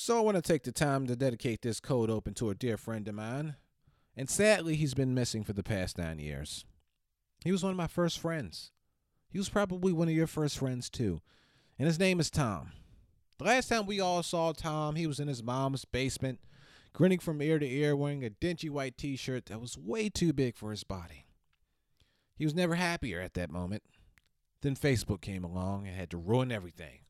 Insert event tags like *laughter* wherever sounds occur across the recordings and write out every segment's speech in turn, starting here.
So I want to take the time to dedicate this cold open to a dear friend of mine. And sadly, he's been missing for the past nine years. He was one of my first friends. He was probably one of your first friends, too. And his name is Tom. The last time we all saw Tom, he was in his mom's basement, grinning from ear to ear, wearing a dingy white t shirt that was way too big for his body. He was never happier at that moment. Then Facebook came along and had to ruin everything.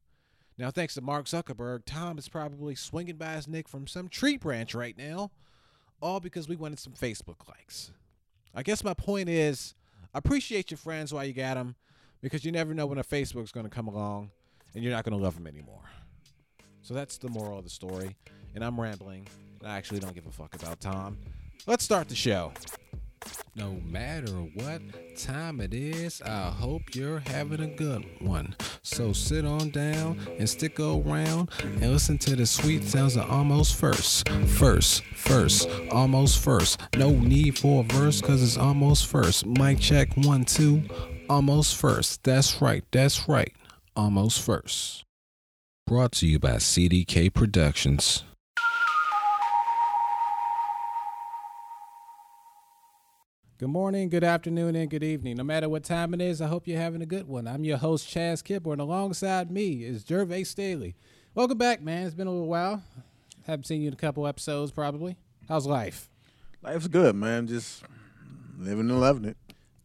Now, thanks to Mark Zuckerberg, Tom is probably swinging by his neck from some tree branch right now, all because we wanted some Facebook likes. I guess my point is appreciate your friends while you got them, because you never know when a Facebook's going to come along and you're not going to love them anymore. So that's the moral of the story. And I'm rambling. I actually don't give a fuck about Tom. Let's start the show. No matter what time it is, I hope you're having a good one. So sit on down and stick around and listen to the sweet sounds of almost first. First, first, almost first. No need for a verse because it's almost first. Mic check one, two, almost first. That's right, that's right, almost first. Brought to you by CDK Productions. Good morning, good afternoon, and good evening. No matter what time it is, I hope you're having a good one. I'm your host, Chaz Kipper, and alongside me is Gervais Staley. Welcome back, man. It's been a little while. Haven't seen you in a couple episodes, probably. How's life? Life's good, man. Just living and loving it.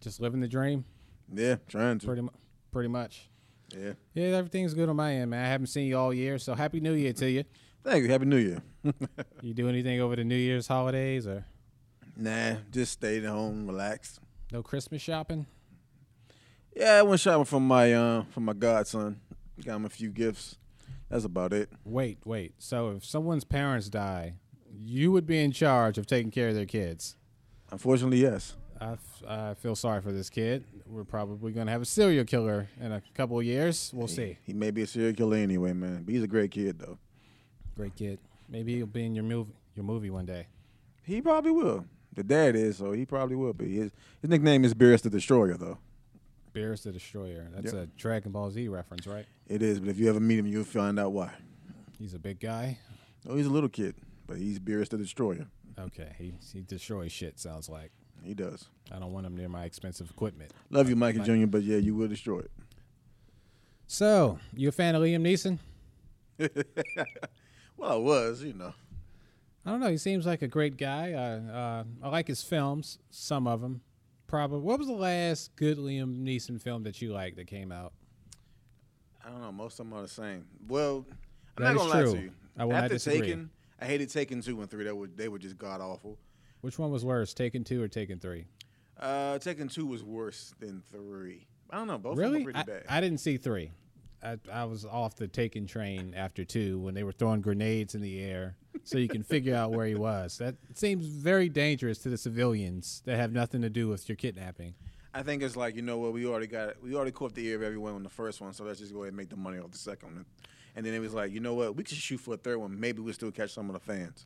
Just living the dream, Yeah, trying to. pretty mu- pretty much. Yeah. Yeah, everything's good on my end, man. I haven't seen you all year, so happy New Year to you. Thank you. Happy New Year. *laughs* You do anything over the New Year's holidays or nah, just stayed at home, relaxed. no Christmas shopping? Yeah, I went shopping for my uh for my godson. Got him a few gifts. That's about it. Wait, wait. So if someone's parents die, you would be in charge of taking care of their kids. Unfortunately, yes. I, f- I feel sorry for this kid. We're probably going to have a serial killer in a couple of years. We'll see. He may be a serial killer anyway, man. But he's a great kid though. Great kid. Maybe he'll be in your movie, your movie one day. He probably will. The dad is, so he probably will be. His his nickname is Beerus the Destroyer though. Beerus the Destroyer. That's Yep. a Dragon Ball Z reference, right? It is, but if you ever meet him, you'll find out why. He's a big guy. Oh, he's a little kid, but he's Beerus the Destroyer. Okay, he he destroys shit. Sounds like He does. I don't want him near my expensive equipment. Love you, Mikey Mike. Jr., but yeah, you will destroy it. So, you a fan of Liam Neeson? *laughs* Well, I was, you know. I don't know. He seems like a great guy. Uh, uh, I like his films, some of them. Probably. What was the last good Liam Neeson film that you liked that came out? I don't know. Most of them are the same. Well, I'm That not gonna true. lie to you. I will not After disagree. Taken, I hated Taken two and three. They were they were just god awful. Which one was worse, Taken Two or Taken Three? Uh, Taken two was worse than three. I don't know. Both really? were I, pretty bad. I didn't see three. I, I was off the Taken train after two when they were throwing grenades in the air, so you can figure out where he was. That seems very dangerous to the civilians that have nothing to do with your kidnapping. I think it's like you know what we already got. We already caught the ear of everyone on the first one, so let's just go ahead and make the money off the second one. And then it was like, you know what? We could shoot for a third one. Maybe we'll still catch some of the fans.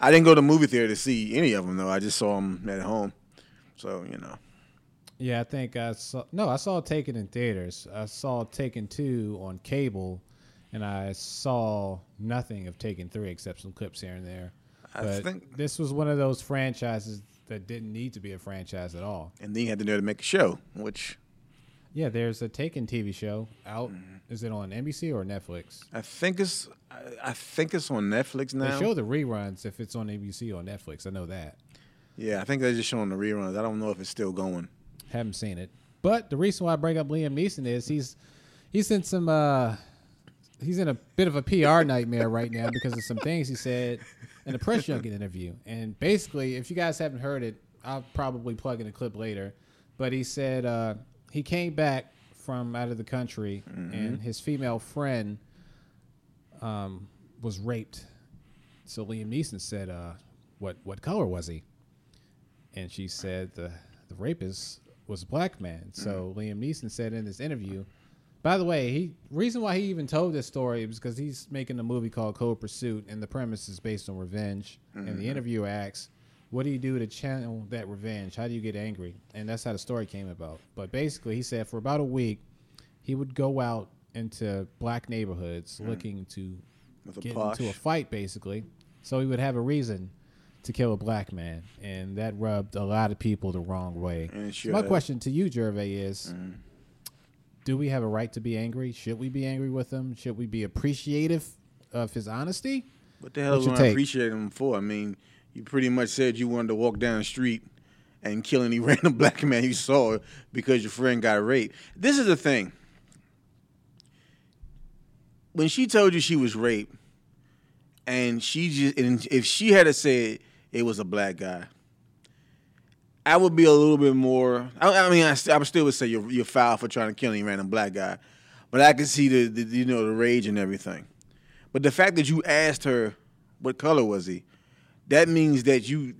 I didn't go to the movie theater to see any of them though. I just saw them at home. So you know, Yeah, I think I saw. No, I saw Taken in theaters. I saw Taken two on cable, and I saw nothing of Taken three except some clips here and there. I But think- this was one of those franchises that didn't need to be a franchise at all. and then you had to know to make a show, which Yeah, there's a Taken TV show out. Mm-hmm. Is it on NBC or Netflix? I think it's I, I think it's on Netflix now. They show the reruns if it's on ABC or Netflix. I know that. Yeah, I think they're just showing the reruns. I don't know if it's still going. Haven't seen it. But the reason why I bring up Liam Neeson is he's he's in some uh he's in a bit of a PR nightmare right now because of some things he said in a press junket interview. And basically, if you guys haven't heard it, I'll probably plug in a clip later. But he said uh, he came back from out of the country and his female friend um, was raped. So Liam Neeson said, uh, "What what color was he?" And she said the the rapist was a black man. So mm. Liam Neeson said in this interview. By the way, he reason why he even told this story was because he's making a movie called Cold Pursuit, and the premise is based on revenge. And the mm-hmm. interviewer asks, "What do you do to channel that revenge? How do you get angry?" And that's how the story came about. But basically, he said for about a week, he would go out into black neighborhoods mm. looking to get posh. into a fight, basically. So he would have a reason to kill a black man, and that rubbed a lot of people the wrong way. So my question to you, Gervais, is: Mm-hmm. Do we have a right to be angry? Should we be angry with him? Should we be appreciative of his honesty? What the hell do I appreciate him for? I mean, you pretty much said you wanted to walk down the street and kill any *laughs* random black man you saw because your friend got raped. This is the thing. When she told you she was raped, and she just, and if she had said it was a black guy, I would be a little bit more. I, I mean, I, I still would say you're, you're foul for trying to kill any random black guy, but I can see the, the you know the rage and everything. But the fact that you asked her what color was he, that means that you.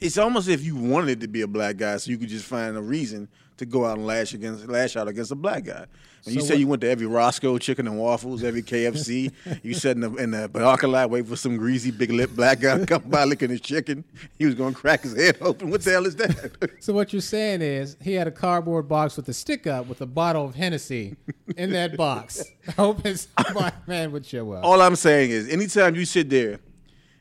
It's almost if you wanted to be a black guy, so you could just find a reason to go out and lash against lash out against a black guy. When you So say what- you went to every Roscoe Chicken and Waffles, every KFC, *laughs* you sat in the in the parking lot waiting for some greasy big lip black guy to come by licking his chicken. He was gonna crack his head open. What the hell is that? *laughs* So what you're saying is he had a cardboard box with a stick up with a bottle of Hennessy in that box, *laughs* hoping some black man would show up. All I'm saying is, anytime you sit there,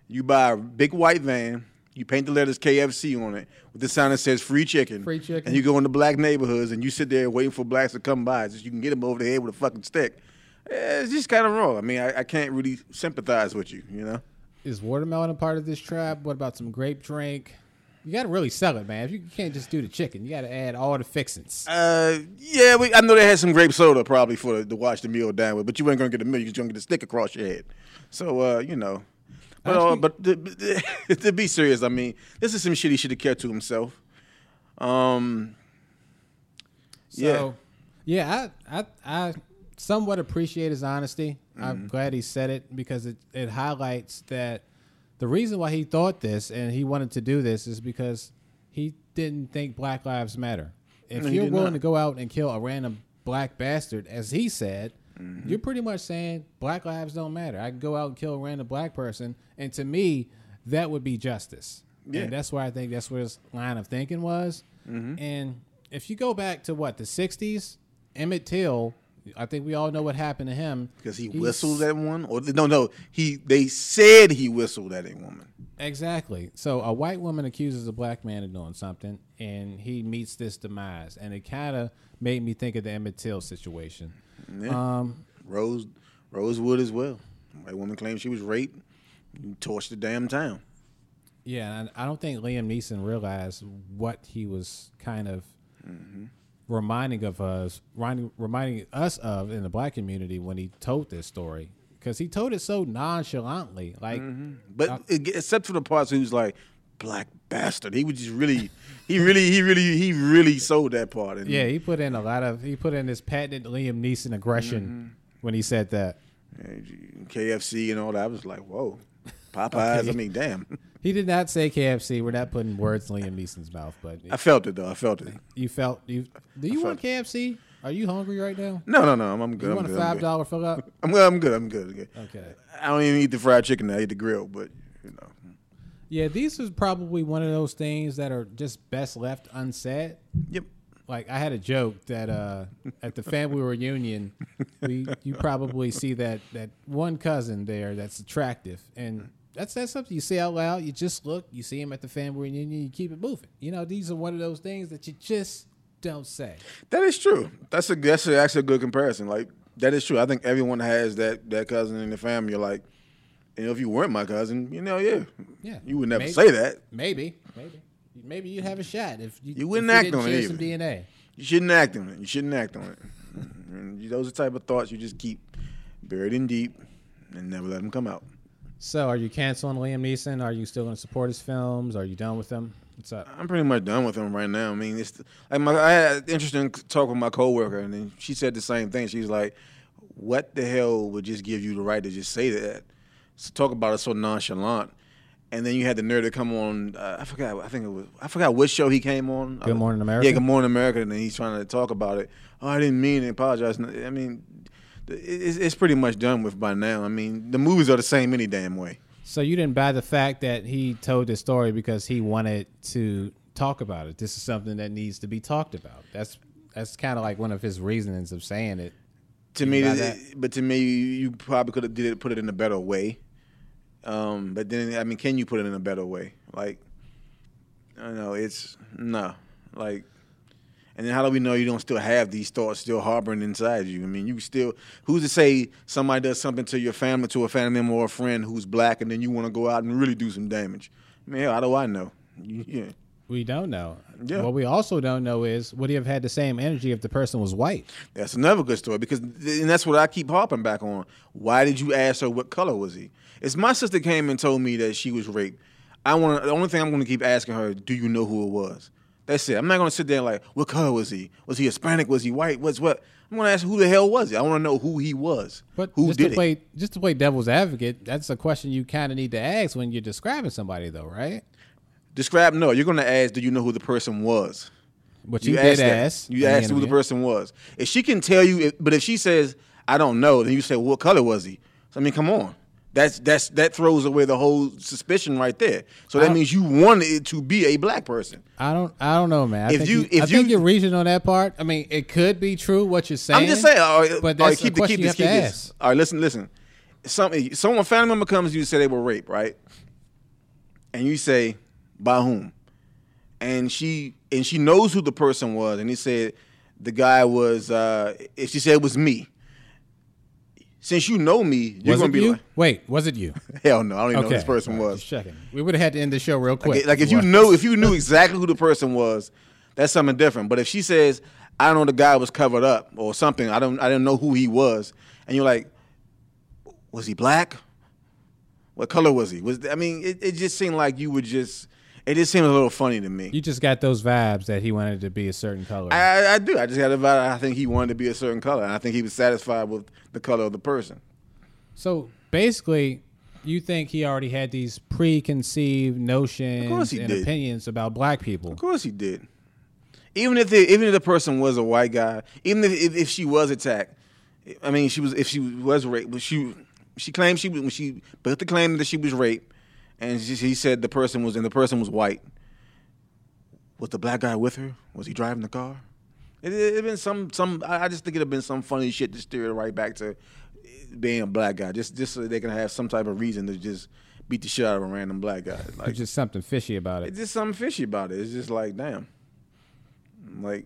you buy a big white van, you paint the letters KFC on it with the sign that says free chicken. Free chicken. And you go into black neighborhoods and you sit there waiting for blacks to come by so you can get them over the head with a fucking stick. Eh, It's just kind of wrong. I mean, I, I can't really sympathize with you, you know? Is watermelon a part of this trap? What about some grape drink? You got to really sell it, man. If you can't just do the chicken, you got to add all the fixings. Uh, yeah, we, I know they had some grape soda probably for the, to wash the meal down with, but you ain't gonna get a meal. You're just gonna get a stick across your head. So, uh, you know, but uh, but to, to be serious, I mean, this is some shit he should have kept to himself. Um, So, yeah, I, I, I somewhat appreciate his honesty. Mm-hmm. I'm glad he said it because it, it highlights that the reason why he thought this and he wanted to do this is because he didn't think Black Lives Matter. If No, you're willing not. to go out and kill a random black bastard, as he said, Mm-hmm. you're pretty much saying Black lives don't matter. I can go out and kill a random black person, and to me, that would be justice. Yeah. And that's why I think that's where his line of thinking was. Mm-hmm. And if you go back to what the '60s, Emmett Till, I think we all know what happened to him because he He's- whistled at one, or no, no, he they said he whistled at a woman. Exactly. So a white woman accuses a black man of doing something, and he meets this demise, and it kind of made me think of the Emmett Till situation. Yeah. Um, Rose Rosewood as well. White woman claimed she was raped. You torched the damn town. Yeah, and I don't think Liam Neeson realized what he was kind of reminding of us, reminding, us of in the black community when he told this story, because he told it so nonchalantly, like But it- except for the parts he was like, black bastard. He was just really, he really, he really, he really sold that part. And yeah, he put in a lot of he put in his patented Liam Neeson aggression mm-hmm. when he said that. KFC and all that. I was like, whoa, Popeyes. *laughs* Okay. I mean, damn. He did not say KFC. We're not putting words in Liam Neeson's mouth, but I felt it though. I felt it. you felt you. Do you want KFC? Are you hungry right now? No, no, no. I'm, I'm good. You I'm want a good. I'm five dollar fill up? I'm. I'm good. I'm good. I'm good. Okay. I don't even eat the fried chicken. I eat the grill, but you know. Yeah, these is probably one of those things that are just best left unsaid. Yep. Like I had a joke that uh, at the family reunion, we you probably see that that one cousin there that's attractive, and that's that's something you say out loud. You just look, you see him at the family reunion, you keep it moving. You know, these are one of those things that you just don't say. That is true. That's a that's a, actually a good comparison. Like that is true. I think everyone has that that cousin in the family. You're like, you know, if you weren't my cousin, you know, yeah, Yeah, you would never maybe. say that. Maybe, maybe, maybe you'd have a shot if you, You wouldn't if act on it some DNA. You shouldn't act on it. You shouldn't act on it. And those are the type of thoughts you just keep buried in deep and never let them come out. So, are you canceling Liam Neeson? Are you still going to support his films? Are you done with him? What's up? I'm pretty much done with him right now. I mean, it's like my, I had an interesting talk with my coworker, and then she said the same thing. She's like, "What the hell would just give you the right to just say that? So talk about it so nonchalant." And then you had the nerd to come on. Uh, I forgot. I think it was. I forgot which show he came on. Good Morning America? Yeah, Good Morning America. And then he's trying to talk about it. Oh, I didn't mean it. Apologize. I mean, it's, it's pretty much done with by now. I mean, the movies are the same any damn way. So, you didn't buy the fact that he told this story because he wanted to talk about it. This is something that needs to be talked about. That's that's kind of like one of his reasonings of saying it. to You me, it- but to me, you probably could have did it, put it in a better way. Um, but then, I mean, can you put it in a better way? Like, I don't know. It's no, like, and then how do we know you don't still have these thoughts still harboring inside you? I mean, you still who's to say somebody does something to your family, to a family member or a friend who's black, and then you want to go out and really do some damage? I mean, hell, how do I know? Yeah. We don't know. Yeah. What we also don't know is would he have had the same energy if the person was white? That's another good story because, and that's what I keep harping back on. Why did you ask her what color was he? If my sister came and told me that she was raped, I want the only thing I'm going to keep asking her, do you know who it was? That's it. I'm not going to sit there like, what color was he? Was he Hispanic? Was he white? What's what? I'm going to ask who the hell was he? I want to know who he was. But who just did to it? just to play devil's advocate, that's a question you kind of need to ask when you're describing somebody, though, right? Describe. No, you're going to ask, do you know who the person was? But you, You, did ask. You asked who the person was. If she can tell you, if, but if she says I don't know, then you say, what color was he? So, I mean, come on. That's that's that throws away the whole suspicion right there. So that means you wanted it to be a black person. I don't. I don't know, man. I If think you- if I think you- you're reaching on that part. I mean, it could be true what you're saying. I'm just saying. All right, but all right, that's keep the, keep this, keep this. All right, listen, listen. Some someone family member comes to you and say they were raped, right? And you say by whom? And she and she knows who the person was, and he said the guy was. uh If she said it was me, since you know me, you're Was gonna be you? like, Wait, was it you? *laughs* hell no, I don't even know who this person right, was. Just checking. We would have had to end the show real quick. Like, like if you know, if you knew exactly who the person was, that's something different. But if she says, "I don't know, the guy was covered up" or something, I don't, I didn't know who he was, and you're like, was he black? What color was he? Was I mean, it, it just seemed like you were just. It just seemed a little funny to me. you just got those vibes that he wanted to be a certain color. I, I- do. I just had a vibe. I think he wanted to be a certain color, and I think he was satisfied with the color of the person. so basically, you think he already had these preconceived notions and did. opinions about black people? Of course he did. Even if the, even if the person was a white guy, even if, if if she was attacked, I mean, she was if she was raped, but she she claimed she was when she built the claim that she was raped, and she, he said the person was and the person was white. Was the black guy with her? Was he driving the car? It it been some some. I just think it'd been some funny shit to steer it right back to being a black guy, just just so they can have some type of reason to just beat the shit out of a random black guy. Like There's just something fishy about it. it's just something fishy about it. It's just like, damn. Like,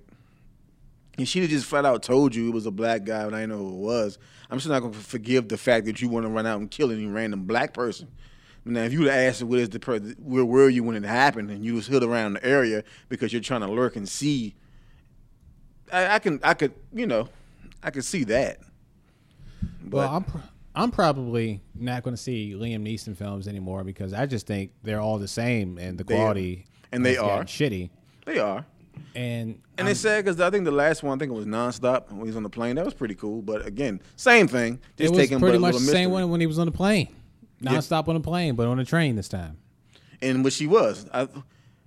if she'd have just flat out told you it was a black guy and I didn't know who it was, I'm just not going to forgive the fact that you want to run out and kill any random black person. Now, if you would have asked her the where were you when it happened and you was hid around the area because you're trying to lurk and see, I, I can, I could, you know, I could see that. But well, I'm pr- I'm probably not going to see Liam Neeson films anymore because I just think they're all the same and the quality And they are. shitty. they are. And And I'm- it's sad because I think the last one, I think it was nonstop when he was on the plane. That was pretty cool. But again, same thing. it was taking pretty but a much the same one when he was on the plane, nonstop on the plane, but on a train this time. And what she was, I,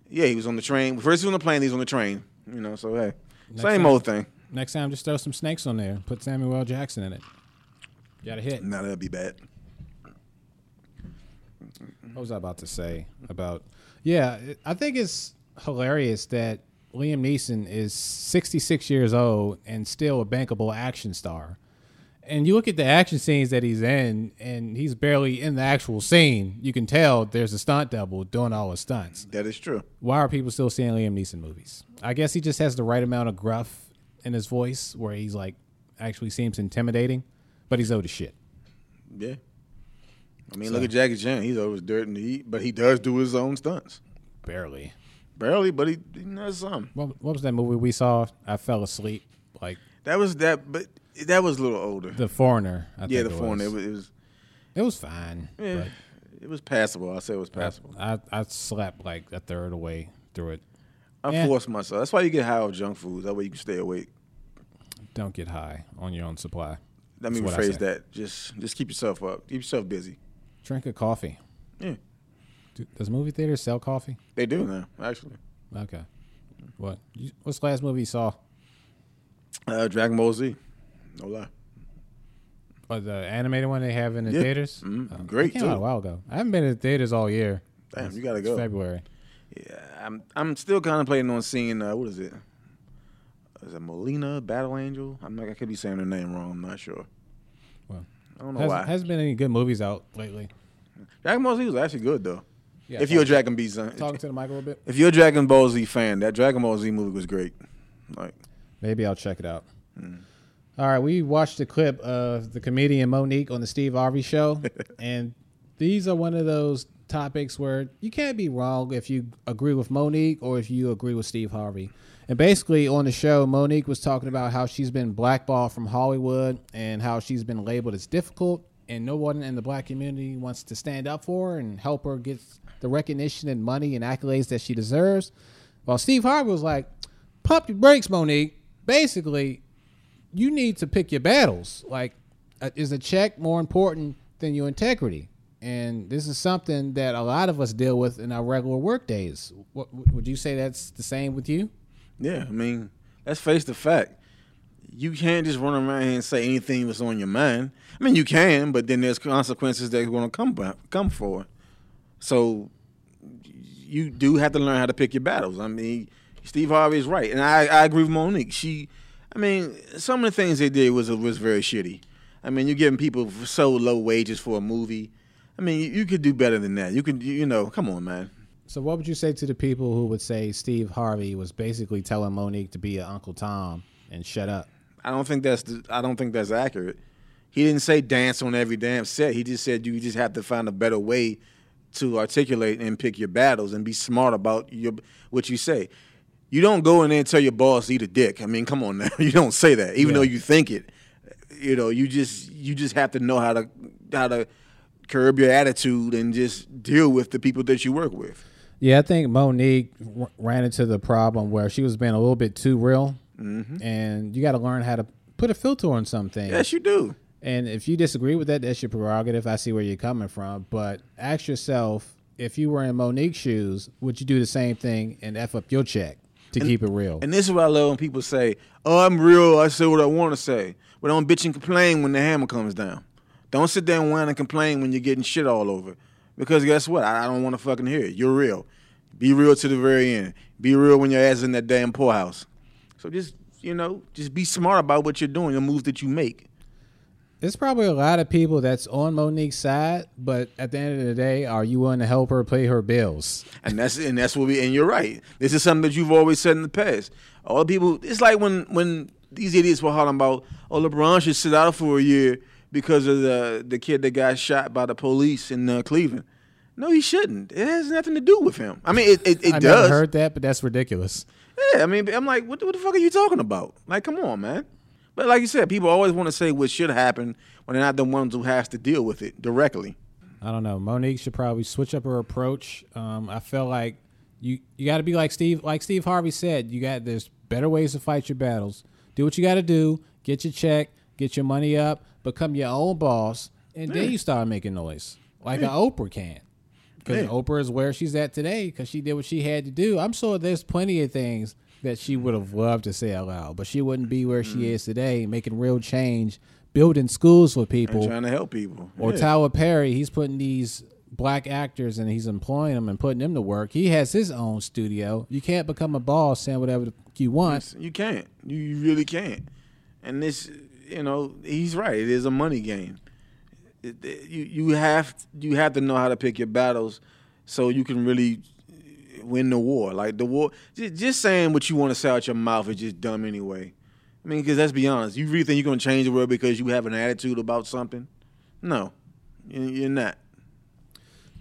yeah, he was on the train. First he was on the plane, he was on the train. You know, so hey, same time. old thing. Next time, just throw some snakes on there. Put Samuel L. Jackson in it. Got a hit. Now that'd be bad. What was I about to say about? Yeah, I think it's hilarious that Liam Neeson is 66 years old and still a bankable action star. And you look at the action scenes that he's in, and he's barely in the actual scene. You can tell there's a stunt double doing all the stunts. That is true. Why are people still seeing Liam Neeson movies? I guess he just has the right amount of gruff in his voice where he's like actually seems intimidating, but he's old as shit. Yeah. I mean, look at Jackie Chan. He's always dirt and he, but he does do his own stunts. Barely. Barely, but he, he knows some. What, what was that movie we saw? I fell asleep. Like That was that, but that was a little older. The Foreigner. I yeah, think the it phone. Was. It was, it was, It was fine. yeah, it was passable. I say it was passable. I, I slept like a third of the way through it. I yeah. forced myself. That's why you get high off junk foods. That way you can stay awake. Don't get high on your own supply. Let me That's rephrase that. Just just keep yourself up. Keep yourself busy. Drink a coffee. Yeah, Do, does movie theaters sell coffee? they do now. Actually, Okay. What? You, what's the last movie you saw? uh, Dragon Ball Z. No lie. Or the animated one they have in the Yeah. theaters? Mhm. Oh, Great, it came out a while ago. I haven't been in the theaters all year. Damn, It's- you gotta it's go. February. Yeah, I'm I'm still contemplating on seeing uh, what is it? is it Molina Battle Angel? I'm like I could be saying her name wrong. I'm not sure. Well, I don't know Has, why. hasn't been any good movies out lately. Dragon Ball Z was actually good though. Yeah, if you're a Dragon B fan, talking to the mic a little bit. if you're a Dragon Ball Z fan, that Dragon Ball Z movie was great. Like, Maybe I'll check it out. All right, we watched a clip of the comedian Mo'Nique on the Steve Harvey show, *laughs* and these are one of those topics where you can't be wrong if you agree with Mo'Nique or if you agree with Steve Harvey. And basically, on the show, Mo'Nique was talking about how she's been blackballed from Hollywood and how she's been labeled as difficult, and no one in the black community wants to stand up for her and help her get the recognition and money and accolades that she deserves. While Steve Harvey was like, pump your brakes, Mo'Nique. Basically, you need to pick your battles. Like, uh, is a check more important than your integrity? And this is something that a lot of us deal with in our regular work days. What, would you say that's the same with you? yeah, I mean, let's face the fact. You can't just run around and say anything that's on your mind. I mean, you can, but then there's consequences that are going to come by, come for. So you do have to learn how to pick your battles. I mean, Steve Harvey is right, and I, I agree with Mo'Nique. She, I mean, some of the things they did was was very shitty. I mean, you're giving people so low wages for a movie. I mean, you, you could do better than that. You could, you, you know, come on, man. So, what would you say to the people who would say Steve Harvey was basically telling Mo'Nique to be an Uncle Tom and shut up? I don't think that's the, I don't think that's accurate. He didn't say dance on every damn set. He just said you just have to find a better way to articulate and pick your battles and be smart about your what you say. You don't go in there and tell your boss eat a dick. I mean, come on now. *laughs* You don't say that, even Yeah. though you think it. You know, you just you just have to know how to how to curb your attitude and just deal with the people that you work with. Yeah, I think Mo'Nique r- ran into the problem where she was being a little bit too real, mm-hmm. and you got to learn how to put a filter on something. Yes, you do. And if you disagree with that, that's your prerogative. I see where you're coming from, but ask yourself: if you were in Mo'Nique's shoes, would you do the same thing and f up your check to keep it real? And this is what I love when people say, "Oh, I'm real. I say what I want to say." But don't bitch and complain when the hammer comes down. Don't sit there and whine and complain when you're getting shit all over. Because guess what? I, I don't want to fucking hear it. You're real. Be real to the very end. Be real when your ass is in that damn poorhouse. So just you know, just be smart about what you're doing, the moves that you make. There's probably a lot of people that's on Mo'Nique's side, but at the end of the day, are you willing to help her pay her bills? And that's and that's what we and you're right. This is something that you've always said in the past. All the people it's like when when these idiots were hollering about oh LeBron should sit out for a year because of the the kid that got shot by the police in uh, Cleveland. No, he shouldn't. It has nothing to do with him. I mean, it it, it I does. never heard that, but that's ridiculous. Yeah, I mean, I'm like, what, what the fuck are you talking about? Like, come on, man. But like you said, people always want to say what should happen when they're not the ones who has to deal with it directly. I don't know. Mo'Nique should probably switch up her approach. Um, I feel like you you got to be like Steve, like Steve Harvey said. You got there's better ways to fight your battles. Do what you got to do. Get your check. Get your money up. Become your own boss, and then you start making noise like a Oprah can. Because Yeah. Oprah is where she's at today because she did what she had to do. I'm sure there's plenty of things that she would have loved to say out loud, but she wouldn't be where she mm-hmm. is today, making real change, building schools for people And trying to help people. or Yeah. Tyler Perry, he's putting these black actors and he's employing them and putting them to work. He has his own studio. You can't become a boss saying whatever you want. You can't. You, you really can't. And this, you know, he's right. It is a money game. It- it- you you have you have to know how to pick your battles, so you can really win the war. Like the war, just, just saying what you want to say out your mouth is just dumb anyway. I mean, because let's be honest, you really think you're gonna change the world because you have an attitude about something? No, You- you're not.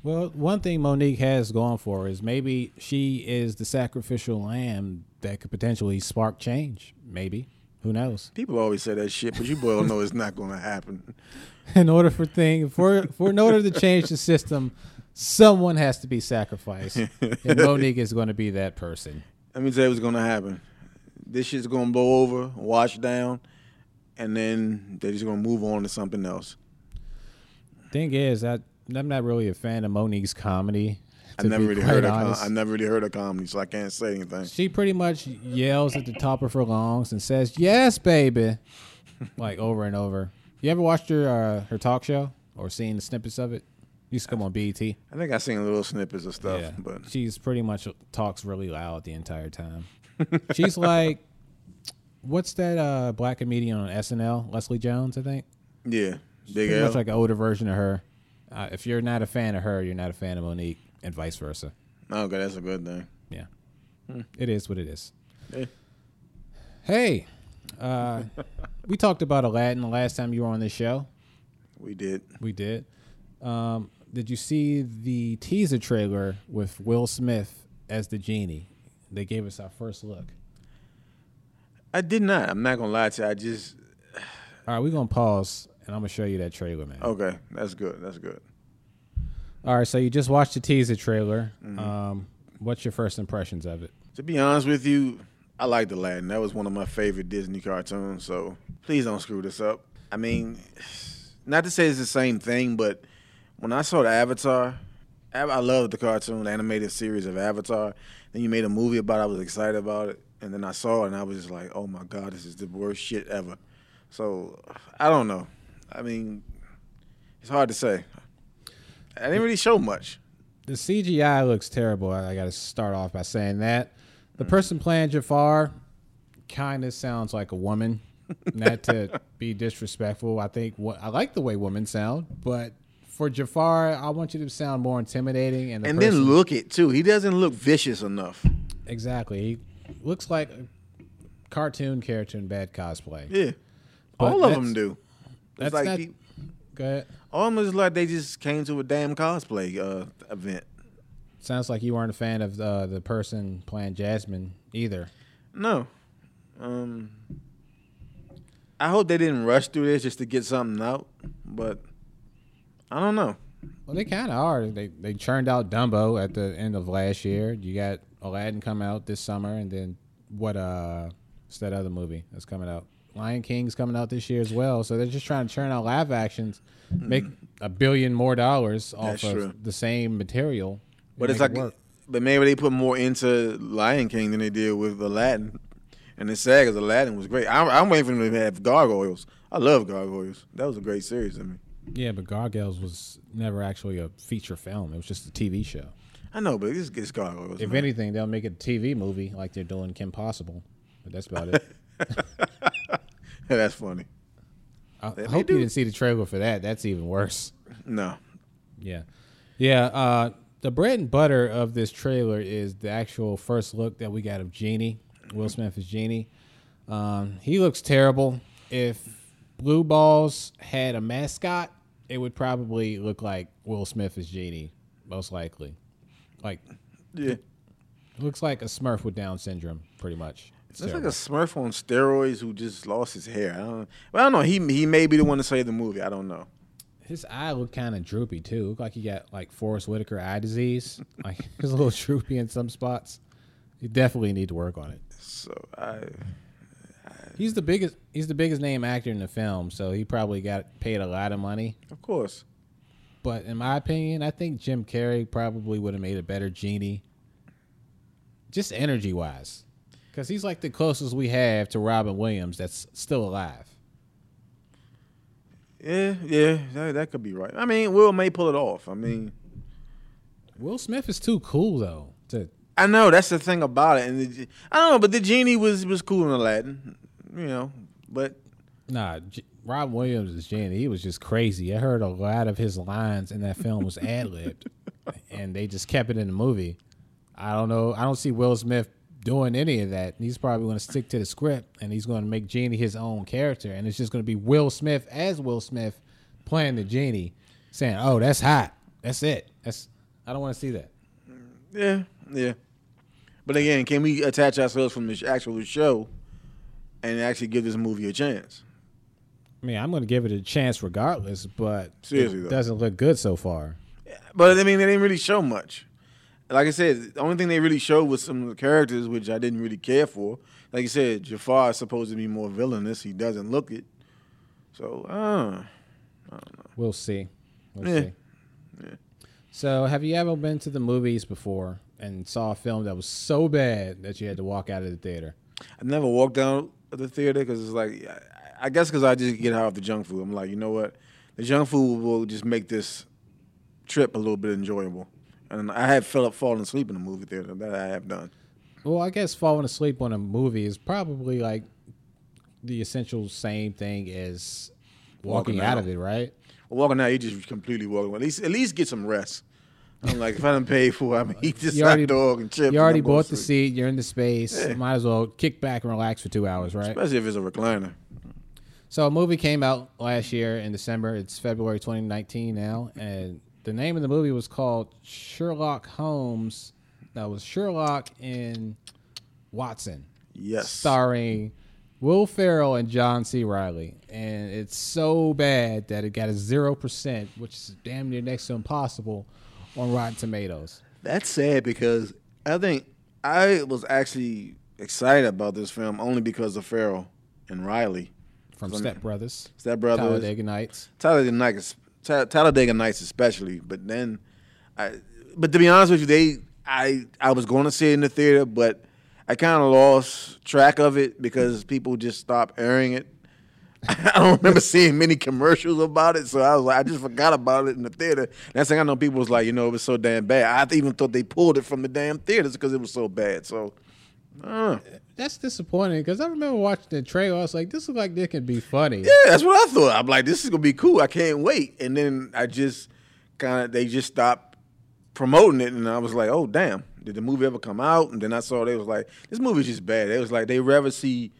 Well, one thing Mo'Nique has going for is maybe she is the sacrificial lamb that could potentially spark change. Maybe. Who knows? People always say that shit, but you boys know it's not gonna happen. *laughs* In order for thing for for in order to change the system, someone has to be sacrificed. *laughs* And Mo'Nique is going to be that person. Let me tell you what's gonna happen. This shit's gonna blow over, wash down, and then they're just gonna move on to something else. Thing is, I I'm not really a fan of Mo'Nique's comedy. I never really heard. Of com- I never really heard of comedy, so I can't say anything. She pretty much yells at the top of her lungs and says, "Yes, baby," *laughs* like over and over. You ever watched her uh, her talk show or seen the snippets of it? Used to come on BET. I think I seen little snippets of stuff, yeah, but she's pretty much talks really loud the entire time. *laughs* she's like, what's that uh, black comedian on SNL? Leslie Jones, I think. Yeah, Big Pretty L. much like an older version of her. Uh, if you're not a fan of her, you're not a fan of Mo'Nique, and vice versa. okay, that's a good thing. Yeah, it is what it is. Yeah. Hey, uh, *laughs* we talked about Aladdin the last time you were on this show. We did. We did. Um, did you see the teaser trailer with Will Smith as the genie? They gave us our first look. I did not. I'm not gonna lie to you. I just All right, we're gonna pause, and I'm gonna show you that trailer, man. okay. That's good. That's good. All right, so you just watched the teaser trailer. Um, what's your first impressions of it? To be honest with you, I liked Aladdin. That was one of my favorite Disney cartoons. So please don't screw this up. I mean, *sighs* not to say it's the same thing, but when I saw the Avatar, I loved the cartoon, the animated series of Avatar. Then you made a movie about it. I was excited about it. And then I saw it and I was just like, oh my God, this is the worst shit ever. So I don't know. I mean, it's hard to say. I didn't really show much. The CGI looks terrible. I, I got to start off by saying that. The mm. person playing Jafar kind of sounds like a woman. *laughs* Not to be disrespectful, I think what I like the way women sound, but for Jafar, I want you to sound more intimidating. And And then look it too. He doesn't look vicious enough. exactly, he looks like a cartoon character in bad cosplay. Yeah. But All of them do. that's It's like not- pe- Go ahead. all of them is like they just came to a damn cosplay uh, event. Sounds like you weren't a fan of uh, the person playing Jasmine either. No. Um I hope they didn't rush through this just to get something out, but I don't know. Well, they kind of are. They they churned out Dumbo at the end of last year. You got Aladdin come out this summer, and then what? Uh, what's that other movie that's coming out? Lion King's coming out this year as well. So they're just trying to churn out live actions, make a billion more dollars off That's of true. the same material. But it's like it but maybe they put more into Lion King than they did with Aladdin. And it's sad because Aladdin was great. I'm, I'm waiting for them to have gargoyles. I love gargoyles. That was a great series to me. Yeah, but Gargoyles was never actually a feature film. It was just a TV show. I know, but it's, it's gargoyles. If man. anything, they'll make it a TV movie like they're doing Kim Possible. But that's about it. *laughs* That's funny. I They- hope do. you didn't see the trailer for that. That's even worse. No. Yeah, yeah. Uh, the bread and butter of this trailer is the actual first look that we got of Genie. Will Smith as Genie. Um, he looks terrible. If Blue Balls had a mascot, it would probably look like Will Smith as Genie, most likely. Like, Yeah. looks like a Smurf with Down syndrome, pretty much. It's like a Smurf on steroids who just lost his hair. I don't. Well, I don't know. He he may be the one to save the movie. I don't know. His eye looked kind of droopy too. Looked like he got like Forest Whitaker eye disease. *laughs* Like he's a little *laughs* droopy in some spots. You definitely need to work on it. So I. He's the biggest. He's the biggest name actor in the film, so he probably got paid a lot of money. Of course. But in my opinion, I think Jim Carrey probably would have made a better genie. Just energy wise, because he's like the closest we have to Robin Williams that's still alive. Yeah, yeah, that, that could be right. I mean, Will may pull it off. I mean, Will Smith is too cool though. To I know that's the thing about it, and the, I don't know, but the genie was was cool in Aladdin, you know. But Nah, J- Robin Williams is Genie. He was just crazy. I heard a lot of his lines in that film was ad libbed, *laughs* and they just kept it in the movie. I don't know. I don't see Will Smith doing any of that. He's probably going to stick to the script, and he's going to make Genie his own character, and it's just going to be Will Smith as Will Smith playing the Genie, saying, "Oh, that's hot. That's it. That's." I don't want to see that. yeah, yeah. But again, can we attach ourselves from the actual show and actually give this movie a chance? I mean, I'm going to give it a chance regardless, but Seriously, it though. doesn't look good so far. But I mean, they didn't really show much. Like I said, the only thing they really showed was some of the characters, which I didn't really care for. Like you said, Jafar is supposed to be more villainous. He doesn't look it. So, uh, I don't know. We'll see. We'll Yeah. see. So, have you ever been to the movies before and saw a film that was so bad that you had to walk out of the theater? I never walked down the theater because it's like, I, guess because I just get high off the junk food. I'm like, you know what? The junk food will just make this trip a little bit enjoyable. And I have fell up falling asleep in the movie theater. That I have done. Well, I guess falling asleep on a movie is probably like the essential same thing as Walking walking, out out. of it, right? Walking out, you just completely walking. At least, at least get some rest. I'm like, if I don't pay for, it, I'm eat this You hot dog and chips. You already bought the seat. You're in the space. Yeah. Might as well kick back and relax for two hours, right? especially if it's a recliner. So a movie came out last year in December. It's February 2019 now, and the name of the movie was called Sherlock Holmes. That was Sherlock and Watson, Yes. starring Will Ferrell and John C. Reilly. And it's so bad that it got a zero percent, which is damn near next to impossible, on Rotten Tomatoes. That's sad because I think I was actually excited about this film only because of Ferrell and Reilly. From Step Brothers, Step Brothers, Talladega Nights. Talladega Nights, Ta- Talladega Nights especially. But then, I, but to be honest with you, they I I was going to see it in the theater, but I kind of lost track of it because people just stopped airing it. *laughs* I don't remember seeing many commercials about it, so I was like, I just forgot about it in the theater. Next thing I know, people was like, you know, it was so damn bad. I even thought they pulled it from the damn theaters because it was so bad. So, uh, That's disappointing because I remember watching the trailer. I was like, "This looks like this could be funny." yeah, that's what I thought. I'm like, this is gonna be cool. I can't wait. And then I just kind of they just stopped promoting it, and I was like, oh damn, did the movie ever come out? And then I saw they was like, this movie's just bad. It was like they rather see,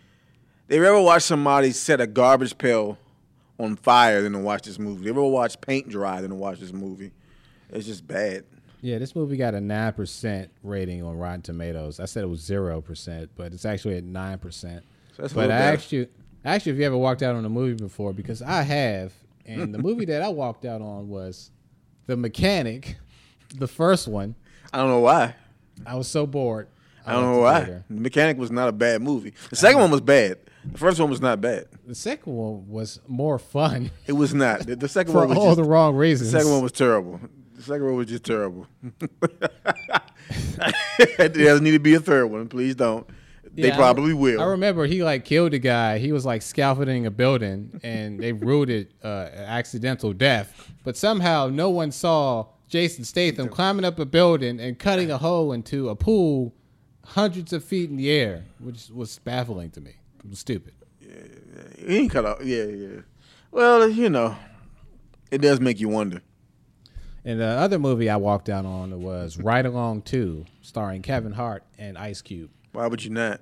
they rather watch somebody set a garbage pail on fire than to watch this movie. They ever watch paint dry than to watch this movie. It's just bad. Yeah, this movie got a nine percent rating on Rotten Tomatoes. I said it was zero percent, but it's actually at nine percent. So But I asked you, I asked you if you ever walked out on a movie before because I have, and the movie that I walked out on was The Mechanic, the first one. I don't know why. I was so bored. I don't know the why. theater. The Mechanic was not a bad movie. The second one was bad. The first one was not bad. The second one was more fun It was not. The, the second *laughs* one was all just, the wrong reasons. The second one was terrible. The second one was just terrible. *laughs* there doesn't need to be a third one. Please don't. They Yeah, I- probably will. I remember he like killed a guy. He was like scaffolding a building, and they ruled it uh, accidental death. But somehow, no one saw Jason Statham climbing up a building and cutting a hole into a pool hundreds of feet in the air, which was baffling to me. It was stupid. he ain't cut off. Yeah, yeah. Well, you know, it does make you wonder. And the other movie I walked out on was Ride Along 2, starring Kevin Hart and Ice Cube. Why would you not?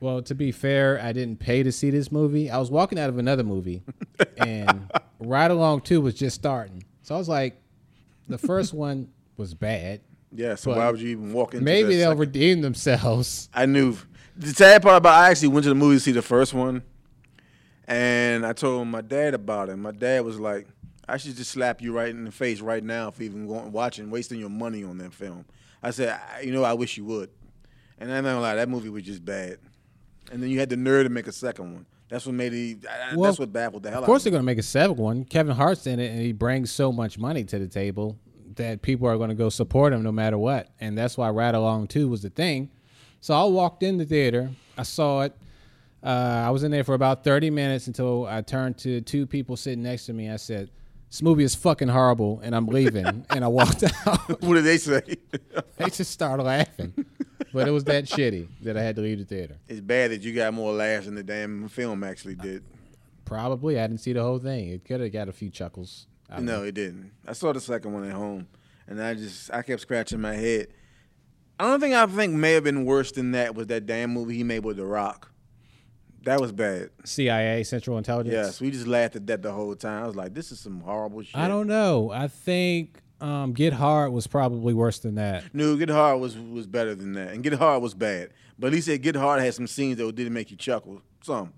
Well, to be fair, I didn't pay to see this movie. I was walking out of another movie, *laughs* and Ride Along 2 was just starting. So I was like, the first one was bad. Yeah. So But why would you even walk into? Maybe they'll second- redeem themselves. I knew. The sad part about I actually went to the movie to see the first one, and I told my dad about it. My dad was like, "I should just slap you right in the face right now for even going watching, wasting your money on that film." I said, I, "You know, I wish you would." And I'm not gonna lie, that movie was just bad. And then you had the nerve to make a second one. That's what made it. Well, that's what baffled the hell Of course, they're going to make a seventh one. Kevin Hart's in it, and he brings so much money to the table that people are going to go support him no matter what. And that's why Ride Along 2 was the thing. So I walked in the theater. I saw it. Uh, I was in there for about 30 minutes until I turned to two people sitting next to me. I said, This movie is fucking horrible, and I'm leaving. *laughs* and I walked out. *laughs* What did they say? they just started laughing. But it was that *laughs* shitty that I had to leave the theater. it's bad that you got more laughs than the damn film actually did. Probably. I didn't see the whole thing. It could have got a few chuckles. I No, it didn't. I saw the second one at home, and I just I kept scratching my head. I don't think I think may have been worse than that was that damn movie he made with The Rock. That was bad. CIA, Central Intelligence. Yes, we just laughed at that the whole time. I was like, this is some horrible shit. I don't know. I think um, Get Hard was probably worse than that. No, Get Hard was was better than that, and Get Hard was bad. But he said Get Hard had some scenes that didn't make you chuckle. Some.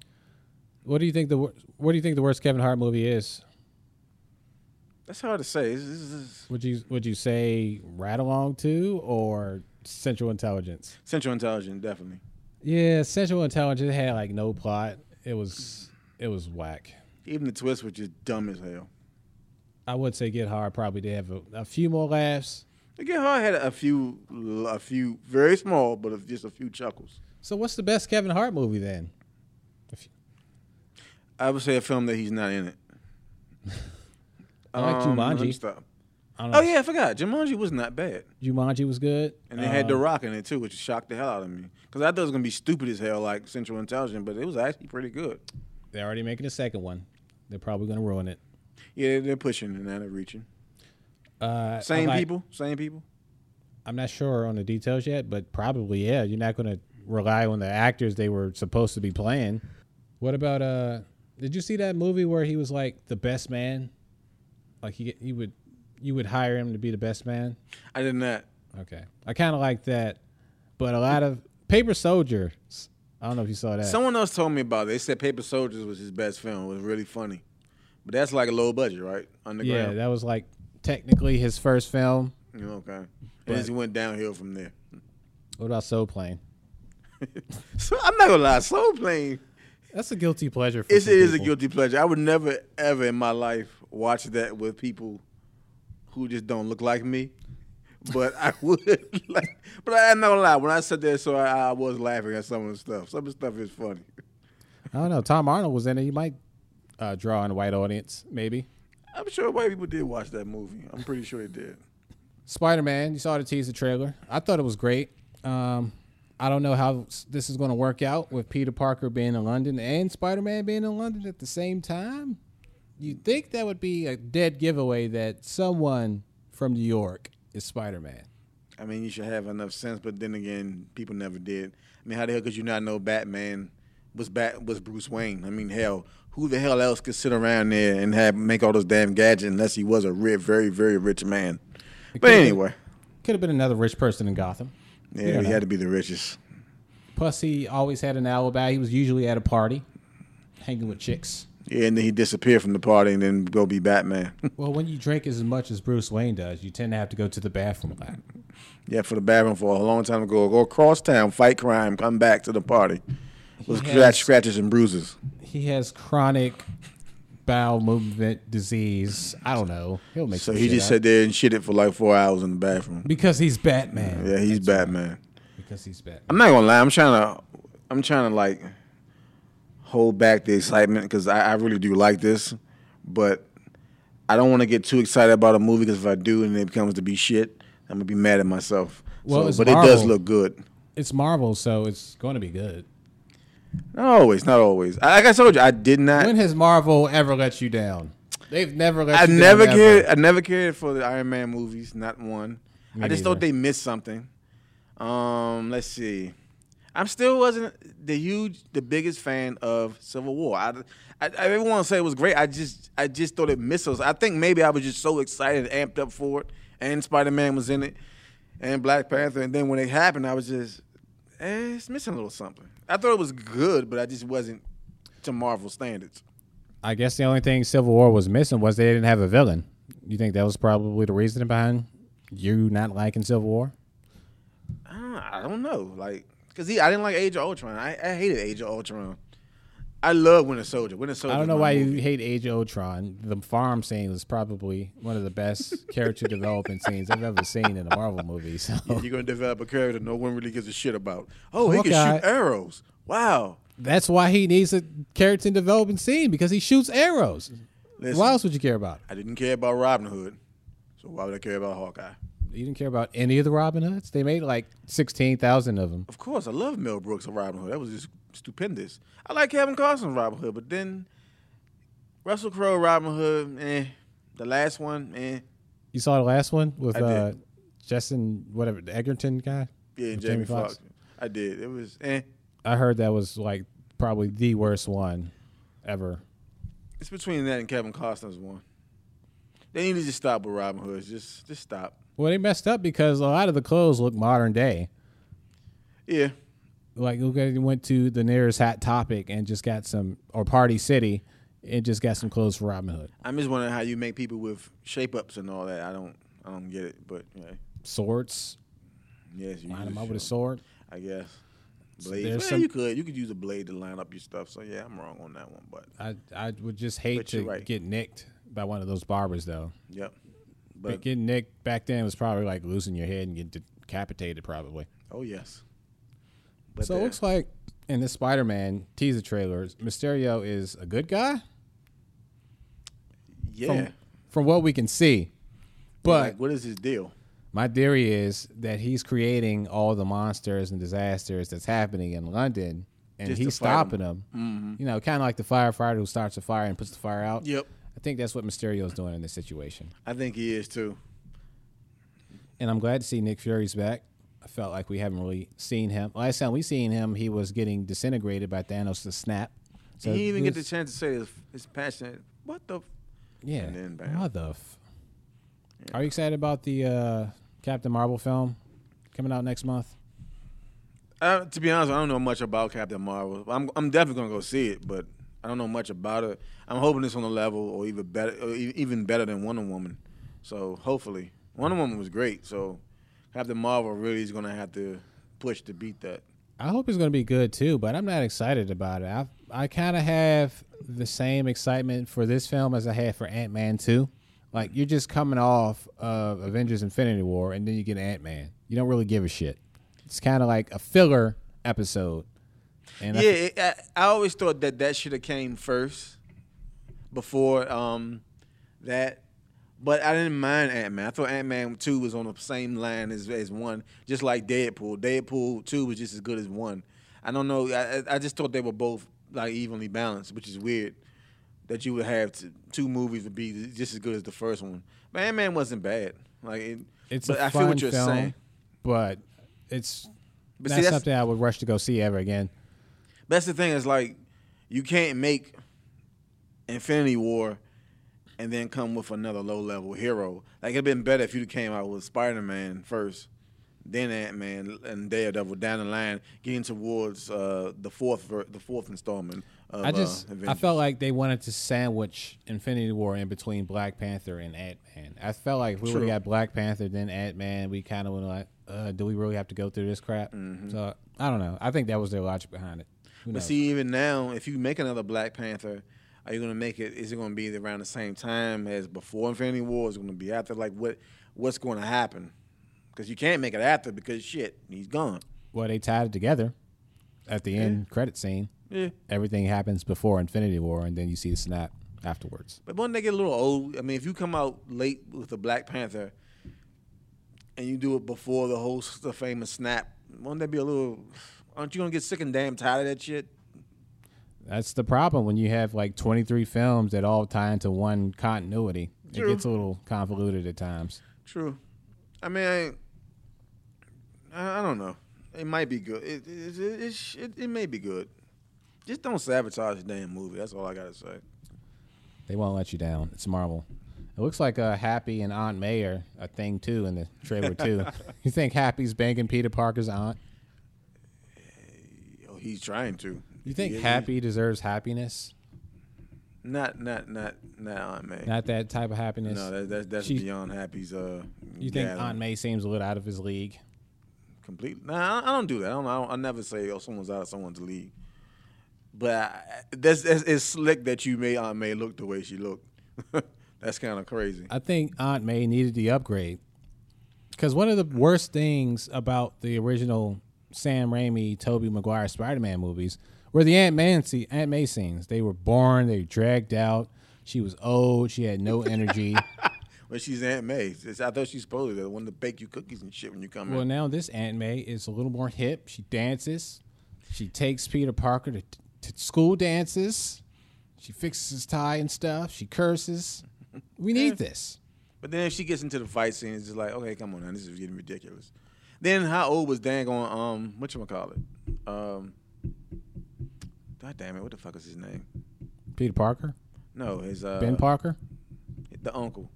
What do you think the What do you think the worst Kevin Hart movie is? That's hard to say. Is- this is Would you Would you say Ride Along Two or Central Intelligence? Central Intelligence, definitely. Yeah, Central Intelligence had like no plot. It was it was whack. Even the twist was just dumb as hell. I would say Get Hard probably did have a, a few more laughs. Get Hard had a few, a few very small, but just a few chuckles. So what's the best Kevin Hart movie then? I would say a film that he's not in it. *laughs* I like Um, Jumanji. stop. I don't know. Oh yeah, I forgot. Jumanji was not bad, Jumanji was good. and they had The Uh, Rock in it too, which shocked the hell out of me. Because I thought it was gonna be stupid as hell, like Central Intelligence, but it was actually pretty good. They're already making a second one. They're probably going to ruin it. Yeah, they're pushing and now they're reaching. Uh, Same like- people, same people. I'm not sure on the details yet, but probably yeah. You're not going to rely on the actors they were supposed to be playing. What about uh? Did you see that movie where he was like the best man? Like he he would you would hire him to be the best man. I did not. that. Okay, I kind of like that, but a lot of Paper Soldiers. I don't know if you saw that. Someone else told me about it. They said Paper Soldiers was his best film. It was really funny, but that's like a low budget, right? Underground. Yeah, that was like technically his first film. Mm, okay. But- and he went downhill from there. What about Soul Plane? *laughs* So I'm not gonna lie, Soul Plane. That's a guilty pleasure. For It's, it is a guilty pleasure. I would never, ever in my life watch that with people who just don't look like me. But I *laughs* would, like, but I'm not gonna lie. When I sat there, so I, I was laughing at some of the stuff. Some of the stuff is funny. I don't know. Tom Arnold was in it. He might uh, draw in a white audience, maybe. I'm sure white people did watch that movie. I'm pretty sure they did. Spider Man. You saw the teaser trailer. I thought it was great. Um, I don't know how this is going to work out with Peter Parker being in London and Spider Man being in London at the same time. You'd think that would be a dead giveaway that someone from New York is Spider Man. I mean, you should have enough sense, but then again, people never did. I mean, how the hell could you not know Batman was Bat was Bruce Wayne? I mean, hell, who the hell else could sit around there and have make all those damn gadgets unless he was a ri very, very rich man? But anyway, Could have been another rich person in Gotham. yeah, don't he know. had to be the richest. Plus, he always had an alibi. He was usually at a party, hanging with chicks. Yeah, and then he disappeared from the party and then go be Batman. *laughs* Well, when you drink as much as Bruce Wayne does, you tend to have to go to the bathroom a lot. yeah, for the bathroom for a long time ago. Go across town, fight crime, come back to the party with scratch, has- scratches and bruises. He has chronic bowel movement disease. I don't know. He'll make So he just up. sat there and shit it for like four hours in the bathroom. because he's Batman. Yeah, he's Batman. Because he's Batman. I'm not gonna lie. I'm trying to, I'm trying to like hold back the excitement because I, I really do like this, but I don't want to get too excited about a movie because if I do and it becomes to be shit, I'm gonna be mad at myself. Well, So- but it does look good. It's Marvel, so it's going to be good. Not always, not always. I- Like I told you, I did not. When has Marvel ever let you down? They've never let I you never down. cared. ever. I never cared for the Iron Man movies. Not one. Me I just neither. thought they missed something. Um, let's see. I'm still wasn't the huge, the biggest fan of Civil War. I, I, I didn't want to say it was great. I just, I just thought it missed us. I think maybe I was just so excited, and amped up for it, and Spider Man was in it, and Black Panther, and then when it happened, I was just, eh, it's missing a little something. I thought it was good, but I just wasn't to Marvel standards. I guess the only thing Civil War was missing was they didn't have a villain. You think that was probably the reason behind you not liking Civil War? I don't know, like, cause he, I didn't like Age of Ultron. I, I hated Age of Ultron. I love Winter Soldier. Winter Soldier. I don't know why movie. you hate Age of Ultron. The farm scene was probably one of the best *laughs* character development scenes I've ever seen in a Marvel movie. So You're gonna develop a character no one really gives a shit about. Oh, he can shoot arrows. Wow. that's why he needs a character development scene because he shoots arrows. Listen, Why else would you care about? I didn't care about Robin Hood, so why would I care about Hawkeye? You didn't care about any of the Robin Hoods. They made like sixteen thousand of them. Of course, I love Mel Brooks of Robin Hood. That was just stupendous. I like Kevin Costner's Robin Hood, but then Russell Crowe Robin Hood, eh. The last one, eh. You saw the last one with uh, Justin, whatever the Egerton guy. Yeah, Jamie, Jamie Foxx. Foxx? I did. It was eh. I heard that was like probably the worst one ever. It's between that and Kevin Costner's one. They need to just stop with Robin Hood. Just, just stop. Well, they messed up because a lot of the clothes look modern day. Yeah. Like look at went to the nearest hot topic and just got some or Party City and just got some clothes for Robin Hood. I'm just wondering how you make people with shape ups and all that. I don't, I don't get it. But yeah, Swords, yes, you line them up with a sword. I guess. So Blades. there's Well, some- you could, you could use a blade to line up your stuff. So yeah, I'm wrong on that one. But I I would just hate to right. get nicked by one of those barbers though. yep. But But getting nicked back then was probably like losing your head and getting decapitated probably. oh yes. But so it uh, looks like in this Spider-Man teaser trailers, Mysterio is a good guy yeah. from from what we can see. But like, what is his deal? my theory is that he's creating all the monsters and disasters that's happening in London, and Just he's to fight 'em. stopping them. You know, kind of like the firefighter who starts a fire and puts the fire out. Yep. I think that's what Mysterio is doing in this situation. I think he is too. and I'm glad to see Nick Fury's back. I felt like we haven't really seen him. Last time we seen him, he was getting disintegrated by Thanos' to snap. So he didn't even get the chance to say his, his passionate. What the? F-? yeah. and then bam. What the? F- Are you excited about the uh, Captain Marvel film coming out next month? Uh, to be honest, I don't know much about Captain Marvel. I'm I'm definitely gonna go see it, but I don't know much about it. I'm hoping it's on the level or even better, or even better than Wonder Woman. So hopefully, Wonder Woman was great. So Captain Marvel really is gonna have to push to beat that. I hope it's going to be good too, but I'm not excited about it. I I kind of have the same excitement for this film as I had for Ant Man 2. Like you're just coming off of Avengers Infinity War and then you get Ant Man. You don't really give a shit. It's kind of like a filler episode. And I yeah, it, I, I always thought that that should have came first before um that. But I didn't mind Ant Man. I thought Ant Man two was on the same line as as one, just like Deadpool. Deadpool two was just as good as one. I don't know. I I- just thought they were both like evenly balanced, which is weird that you would have to, two movies would be just as good as the first one. But Ant Man wasn't bad. Like it, it's but a I fun feel what you're film, saying. but it's But not see, something I would rush to go see ever again. That's the thing is like you can't make Infinity War and then come with another low level hero. Like it'd been better if you came out with Spider Man first, then Ant Man and Daredevil down the line, getting towards uh, the fourth ver- the fourth installment. Of, I just uh, I felt like they wanted to sandwich Infinity War in between Black Panther and Ant Man. I felt like if we would have got Black Panther then Ant Man, we kind of would like, uh, do we really have to go through this crap? So I don't know. I think that was their logic behind it. But see, even now, if you make another Black Panther, are you gonna make it? Is it gonna be around the same time as before Infinity War? Is it gonna be after? Like what? What's going to happen? Because you can't make it after because shit, he's gone. well, they tied it together at the end credit scene. Yeah. Everything happens before Infinity War, and then you see the snap afterwards. But when they get a little old, I mean, if you come out late with the Black Panther and you do it before the whole the famous snap, won't that be a little? Aren't you gonna get sick and damn tired of that shit? That's the problem when you have like 23 films that all tie into one continuity. True. It gets a little convoluted at times. True. I mean, I, I, don't know. It might be good. It it, it, it, sh- it it may be good. Just don't sabotage the damn movie. That's all I gotta say. They won't let you down. It's Marvel. It looks like uh, Happy and Aunt May are a thing too in the trailer too. *laughs* you think Happy's banging Peter Parker's aunt? He's trying to. You think Happy deserves happiness? Not not not not Aunt May. Not that type of happiness. no, that, that's that's She's- beyond Happy's. Uh, you think. Aunt May seems a little out of his league? completely. Nah, I I don't do that. I don't. I, don't, I never say, "Oh, someone's out of someone's league." But I, that's, that's it's slick that you made Aunt May look the way she looked. *laughs* that's kind of crazy. I think Aunt May needed the upgrade. Because one of the worst things about the original Sam Raimi, Tobey Maguire Spider Man movies were the Aunt, Man se- Aunt May scenes. They were boring, they were dragged out. She was old, she had no energy. *laughs* When she's Aunt May, I thought she's supposed to be the one to bake you cookies and shit when you come well, in. now this Aunt May is a little more hip. She dances, she takes Peter Parker to, to school dances, she fixes his tie and stuff, she curses. We need *laughs* this. But then if she gets into the fight scene, it's just like, okay, come on now, this is getting ridiculous. Then how old was dang on um what you wanna call it? Um, God damn it, what the fuck is his name? Peter Parker? No, his uh Ben Parker? the uncle.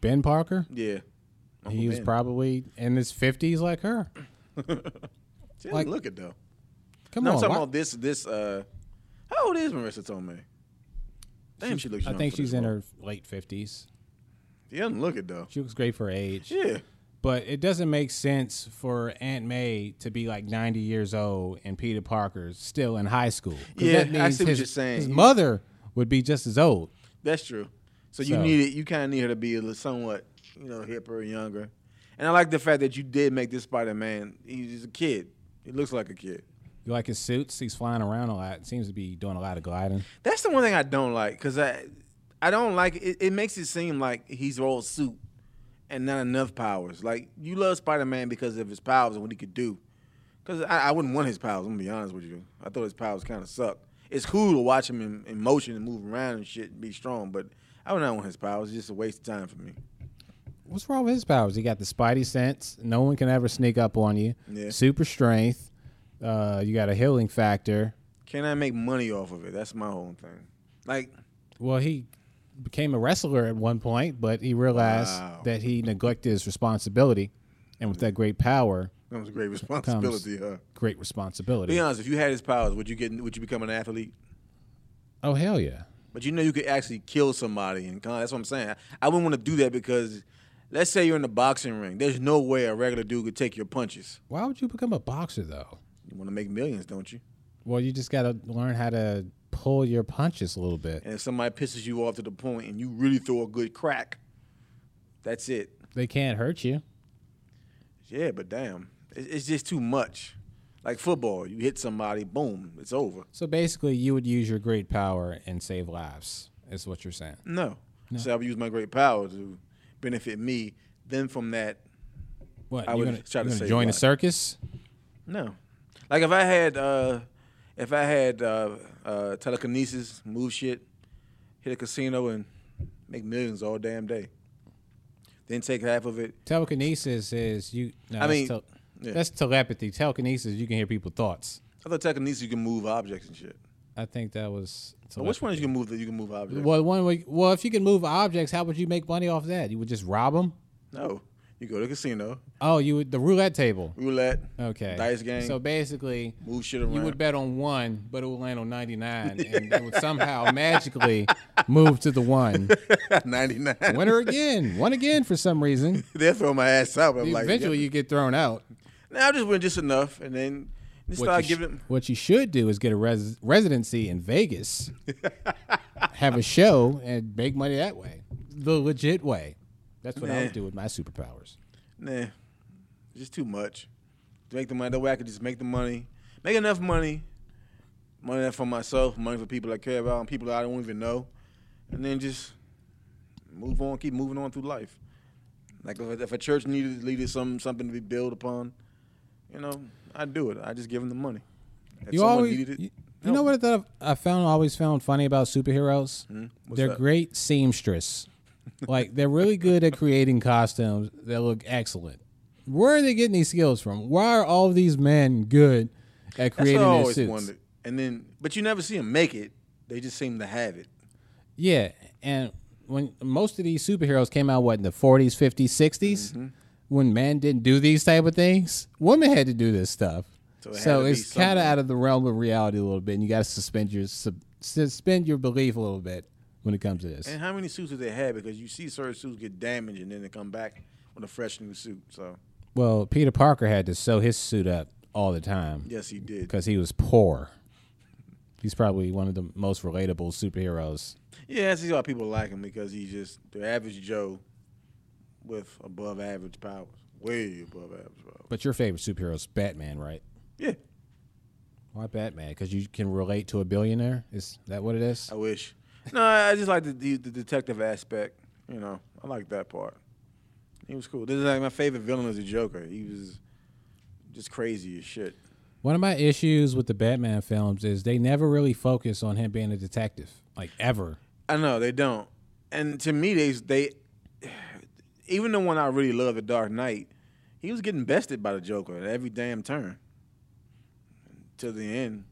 Ben Parker? Yeah. Uncle he was probably in his fifties, like her. *laughs* She like- look it though. Come no, on, I'm talking why- about this this uh how old is Marisa Tomei? Damn, she looks I think she's in role. her late fifties. She doesn't look it though. She looks great for her age. Yeah. But it doesn't make sense for Aunt May to be like ninety years old and Peter Parker's still in high school. Yeah, that I see what his, you're saying. His mother would be just as old. That's true. So you So- need it. You kind of need her to be a little somewhat, you know, hipper, younger. And I like the fact that you did make this Spider Man. He's a kid. He looks like a kid. You like his suits? He's flying around a lot. Seems to be doing a lot of gliding. That's the one thing I don't like because I, I don't like it. It makes it seem like he's all suit, and not enough powers. Like you love Spider Man because of his powers and what he could do. Because I, I wouldn't want his powers. I'm gonna be honest with you. I thought his powers kind of sucked. It's cool to watch him in, in motion and move around and shit and be strong, but I would not want his powers. It's just a waste of time for me. What's wrong with his powers? He got the Spidey sense. No one can ever sneak up on you. Yeah. Super strength. Uh, you got a healing factor. Can I make money off of it? That's my whole thing. Like, Well, he became a wrestler at one point, but he realized Wow. that he neglected his responsibility, and with that great power, that was a great responsibility, huh? great responsibility. Be honest, if you had his powers, would you get? Would you become an athlete? Oh hell yeah! But you know you could actually kill somebody, and that's what I'm saying. I wouldn't want to do that because, let's say you're in the boxing ring. There's no way a regular dude could take your punches. Why would you become a boxer though? You want to make millions, don't you? Well, you just got to learn how to pull your punches a little bit. And if somebody pisses you off to the point, and you really throw a good crack, that's it. They can't hurt you. Yeah, but damn, it's just too much. Like football, you hit somebody, boom, it's over. So basically, you would use your great power and save lives. Is what you're saying? No. So I would use my great power to benefit me. Then from that, What I would gonna, try to you gonna save join a circus? no. Like if I had, uh, if I had uh, uh, telekinesis, move shit, hit a casino and make millions all damn day. Then take half of it. Telekinesis is you. No, I that's mean, tel- yeah. that's telepathy. Telekinesis, you can hear people's thoughts. I thought telekinesis you can move objects and shit. I think that was. But which one is you can move that you can move objects? Well, one way, well, if you can move objects, how would you make money off that? You would just rob them. No. You go to the casino, Oh, you would the roulette table. roulette, Okay, dice game, So basically, move shit around. you would bet on one, but it would land on ninety nine, and it would *laughs* somehow magically move to the one. *laughs* 99. Winner again, won again for some reason. *laughs* They'll throw my ass out. but I'm like, Eventually, yeah. you get thrown out. Now I just win just enough, and then just What start you, sh- giving what you should do is get a res- residency in Vegas, have a show, and make money that way, the legit way. That's what I would do with my superpowers. Nah, just too much. To make the money, that way I could just make the money, make enough money, money for myself, money for people I care about, and people that I don't even know, and then just move on, keep moving on through life. Like if, if a church needed needed some something to be built upon, you know, I'd do it. I just give them the money. If You always, needed it, you, you know what I thought I found always found funny about superheroes? Hmm? They're that? great seamstress. Like they're really good at creating costumes that look excellent. Where are they getting these skills from? Why are all these men good at That's creating what I their always suits? wondered. And then, but you never see them make it. They just seem to have it. Yeah, and when most of these superheroes came out, what in the forties, fifties, 60s Mm-hmm. when men didn't do these type of things, women had to do this stuff. So it So it's kind of out of the realm of reality a little bit, and you got to suspend your sub, suspend your belief a little bit when it comes to this. And how many suits do they have? Because you see certain suits get damaged and then they come back with a fresh new suit. So Well, Peter Parker had to sew his suit up all the time yes, he did. because he was poor. He's probably one of the most relatable superheroes. Yeah, see why people like him because he's just the average Joe with above average powers, way above average powers. But your favorite superhero is Batman, right? Yeah, Why Batman? Because you can relate to a billionaire. Is that what it is? I wish. No, I just like the, the the detective aspect. You know, I like that part. He was cool. This is like my favorite villain is the Joker. He was just crazy as shit. One of my issues with the Batman films is they never really focus on him being a detective, like ever. I know they don't, and to me, they they *sighs* even the one I really love, The Dark Knight, he was getting bested by the Joker at every damn turn to the end.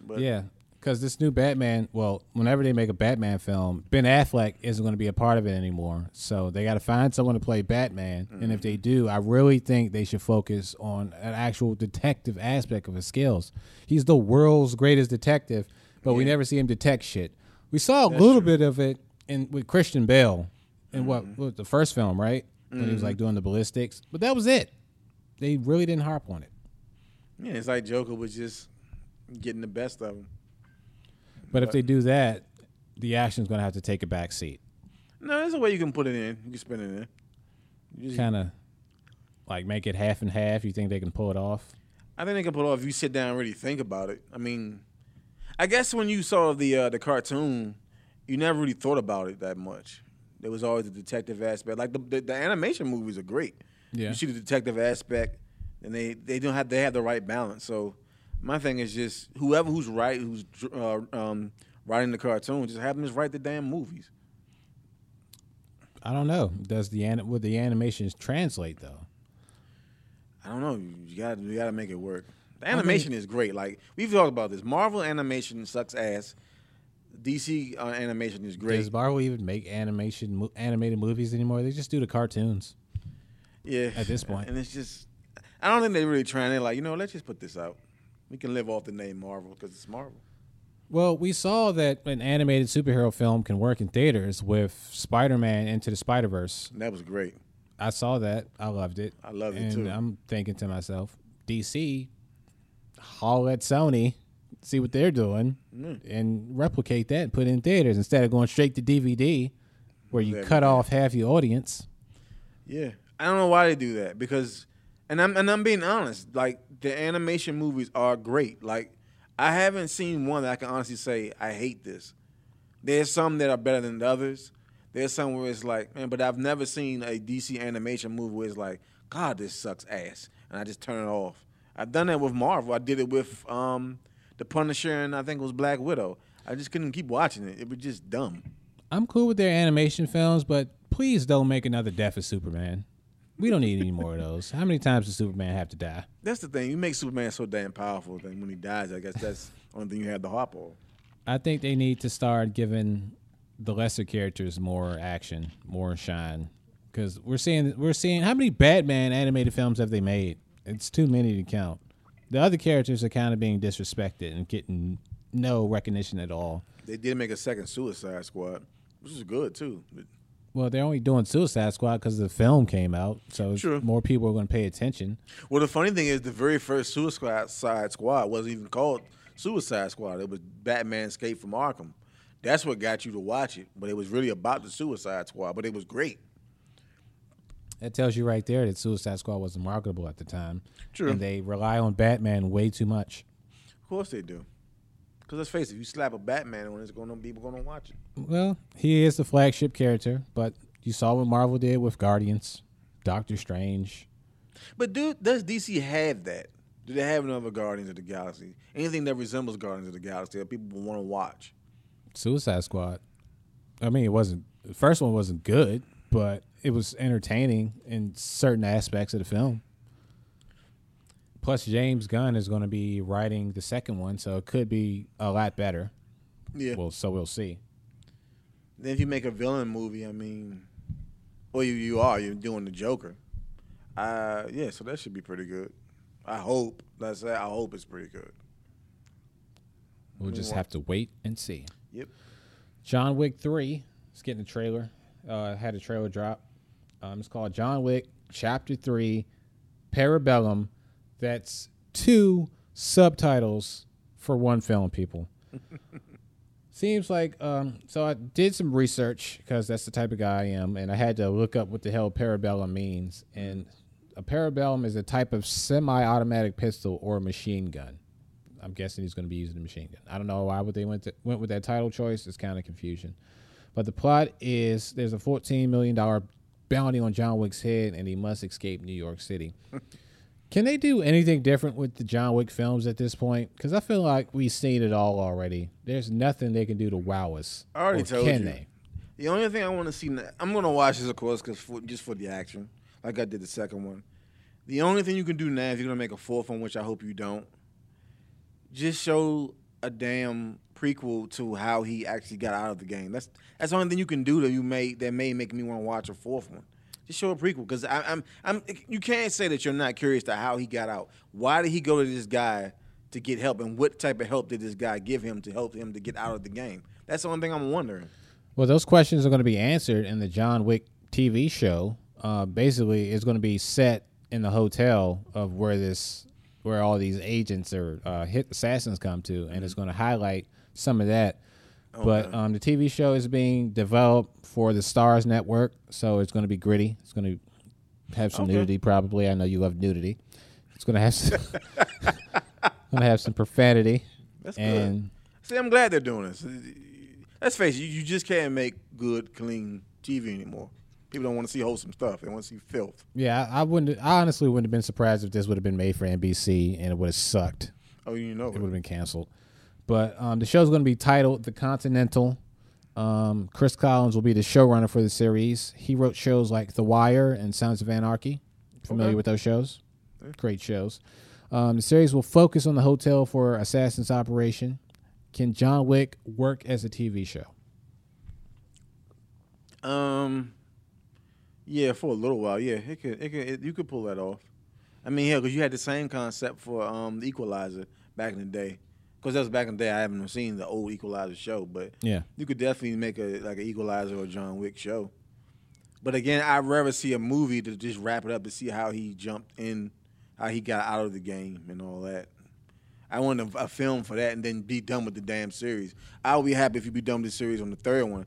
But yeah, because this new Batman, well, whenever they make a Batman film, Ben Affleck isn't going to be a part of it anymore. So they got to find someone to play Batman. And if they do, I really think they should focus on an actual detective aspect of his skills. He's the world's greatest detective, but we never see him detect shit. We saw a That's little true. bit of it in with Christian Bale in what, mm-hmm. what was the first film, right? When he was like mm-hmm. doing the ballistics, but that was it. They really didn't harp on it. yeah, it's like Joker was just getting the best of him. But if they do that, the action's going to have to take a back seat. No, there's a way you can put it in. You can spin it in. You just- Kind of like make it half and half. You think they can pull it off? I think they can pull it off if you sit down and really think about it. I mean, I guess when you saw the uh, the cartoon, you never really thought about it that much. There was always the detective aspect. Like the the, the animation movies are great. Yeah. You see the detective aspect, and they they don't have they have the right balance. So my thing is just whoever who's right who's uh, um, writing the cartoon, just have them just write the damn movies. I don't know. Does the an- would the animations translate though? I don't know. You got you got to make it work. The animation is great. Like we've talked about this. Marvel animation sucks ass. DC uh, animation is great. Does Marvel even make animation mo- animated movies anymore? They just do the cartoons. Yeah. At this point. and it's just, I don't think they're really trying. They're like, you know, let's just put this out. We can live off the name Marvel because it's Marvel. Well, we saw that an animated superhero film can work in theaters with Spider-Man Into the Spider-Verse. That was great. I saw that. I loved it. I loved it, and too. I'm thinking to myself, DC, haul at Sony, see what they're doing, Mm. and replicate that and put it in theaters instead of going straight to DVD, where you Exactly. cut off half your audience. Yeah, I don't know why they do that because, and I'm and I'm being honest. Like the animation movies are great. Like I haven't seen one that I can honestly say I hate this. There's some that are better than the others. There's some where it's like, man, but I've never seen a DC animation movie where it's like, God, this sucks ass, and I just turn it off. I've done that with Marvel. I did it with um, the Punisher, and I think it was Black Widow. I just couldn't keep watching it. It was just dumb. I'm cool with their animation films, but please don't make another Death of Superman. We don't need any more of those. How many times does Superman have to die? That's the thing. You make Superman so damn powerful that when he dies, I guess that's the only thing you have to hop on. I think they need to start giving the lesser characters more action, more shine, because we're seeing we're seeing how many Batman animated films have they made? It's too many to count. The other characters are kind of being disrespected and getting no recognition at all. They did make a second Suicide Squad, which is good too. Well, they're only doing Suicide Squad because the film came out, so True. more people are going to pay attention. well, the funny thing is, the very first Suicide Squad wasn't even called Suicide Squad. It was Batman Escape from Arkham. That's what got you to watch it. But it was really about the Suicide Squad. But it was great. That tells you right there that Suicide Squad wasn't marketable at the time. True. And they rely on Batman way too much. Of course they do. Because let's face it, if you slap a Batman on it, it's gonna people gonna watch it. Well, he is the flagship character, but you saw what Marvel did with Guardians, Doctor Strange. But do does DC have that? Do they have another Guardians of the Galaxy? Anything that resembles Guardians of the Galaxy that people want to watch? Suicide Squad. I mean, it wasn't the first one wasn't good, but it was entertaining in certain aspects of the film. Plus, James Gunn is going to be writing the second one, so it could be a lot better. Yeah. Well, so we'll see. Then if you make a villain movie, I mean, well, you you are you're doing the Joker. Uh, yeah, so that should be pretty good. I hope. Let's say I hope it's pretty good. We'll mean, just what- have to wait and see. Yep. John Wick 3 is getting a trailer. Uh, had a trailer drop. Um, it's called John Wick Chapter 3 Parabellum. That's two subtitles for one film, people. *laughs* Seems like, um, so I did some research because that's the type of guy I am, and I had to look up what the hell parabellum means. And a parabellum is a type of semi automatic pistol or machine gun. I'm guessing he's going to be using a machine gun. I don't know why would they went to, went with that title choice. It's kind of confusion. But the plot is there's a 14 million dollar bounty on John Wick's head, and he must escape New York City. *laughs* Can they do anything different with the John Wick films at this point? Because I feel like we've seen it all already. There's nothing they can do to wow us. I already Or told can you. they? The only thing I want to see, now, I'm gonna watch this, of course, because for, just for the action, like I did the second one. The only thing you can do now, if you're gonna make a fourth one, which I hope you don't, just show a damn prequel to how he actually got out of the game. That's that's the only thing you can do that you may that may make me want to watch a fourth one. Just show a prequel because I'm I'm you can't say that you're not curious to how he got out. Why did he go to this guy to get help, and what type of help did this guy give him to help him to get out of the game? That's the only thing I'm wondering. Well, those questions are going to be answered in the John Wick TV show. Uh, basically, it's going to be set in the hotel of where this, where all these agents or uh, hit assassins come to, and it's going to highlight some of that. But um, the TV show is being developed for the Starz Network, so it's going to be gritty. It's going to have some Okay. nudity, probably. I know you love nudity. It's going to have some, *laughs* going to have some profanity, That's good. See, I'm glad they're doing this. Let's face it, you, you just can't make good, clean TV anymore. People don't want to see wholesome stuff. They want to see filth. Yeah, I, I wouldn't. I honestly wouldn't have been surprised if this would have been made for NBC and it would have sucked. Oh, you know it. would have been canceled. But um, the show's going to be titled The Continental. Um, Chris Collins will be the showrunner for the series. He wrote shows like The Wire and Sons of Anarchy. Familiar Okay. with those shows? Great shows. Um, the series will focus on the hotel for Assassin's Operation. Can John Wick work as a TV show? Um, yeah, for a little while, yeah, it could, it could, it, you could pull that off. I mean, yeah, because you had the same concept for um the Equalizer back in the day. Because that was back in the day. I haven't seen the old Equalizer show, but Yeah. you could definitely make a like an Equalizer or John Wick show. But again, I'd rather see a movie to just wrap it up to see how he jumped in, how he got out of the game and all that. I want a, a film for that and then be done with the damn series. I'll be happy if you be done with the series on the third one.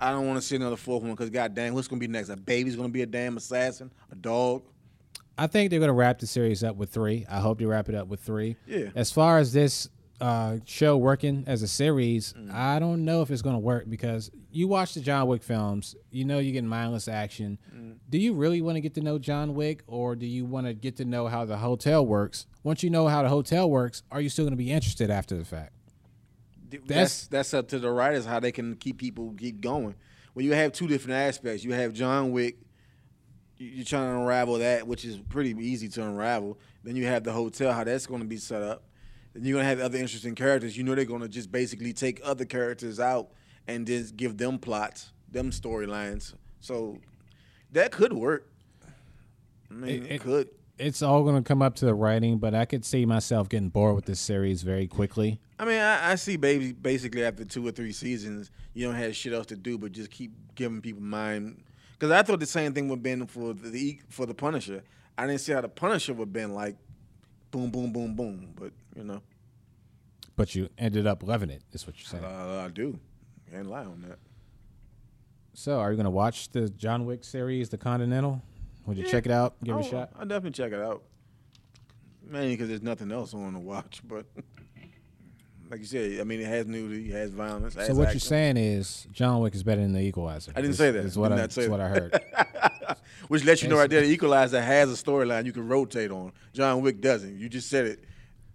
I don't want to see another fourth one because goddamn, what's gonna be next? A baby's gonna be a damn assassin, a dog. I think they're going to wrap the series up with three. I hope they wrap it up with three. Yeah. As far as this uh, show working as a series, I don't know if it's going to work because you watch the John Wick films, you know you're getting mindless action. Do you really want to get to know John Wick or do you want to get to know how the hotel works? Once you know how the hotel works, are you still going to be interested after the fact? That's that's up to the writers how they can keep people keep going. When you have two different aspects, you have John Wick. You're trying to unravel that, which is pretty easy to unravel. Then you have the hotel, how that's going to be set up. Then you're to have other interesting characters. You know they're to just basically take other characters out and just give them plots, them storylines. So that could work. I mean, It- it, could. It's all to come up to the writing, but I could see myself getting bored with this series very quickly. I mean, I, I see baby basically after two or three seasons, you don't have shit else to do but just keep giving people mind. Because I thought the same thing would have been for the E, for the Punisher. I didn't see how the Punisher would been like, boom, boom, boom, boom. But you know, But you ended up loving it, is what you're saying. uh, I do. Can't lie on that. So, are you going to watch the John Wick series, The Continental? Would you Yeah. check it out? Give it a I'll- shot. I'll definitely check it out. Mainly because there's nothing else I want to watch. But *laughs* like you said, I mean, it has nudity, it has violence. it So has what you're saying is John Wick is better than the Equalizer. I didn't Is- say that. Is what I, say what I heard. *laughs* *laughs* Which lets you know right there, the Equalizer has a storyline you can rotate on. John Wick doesn't. You just said it.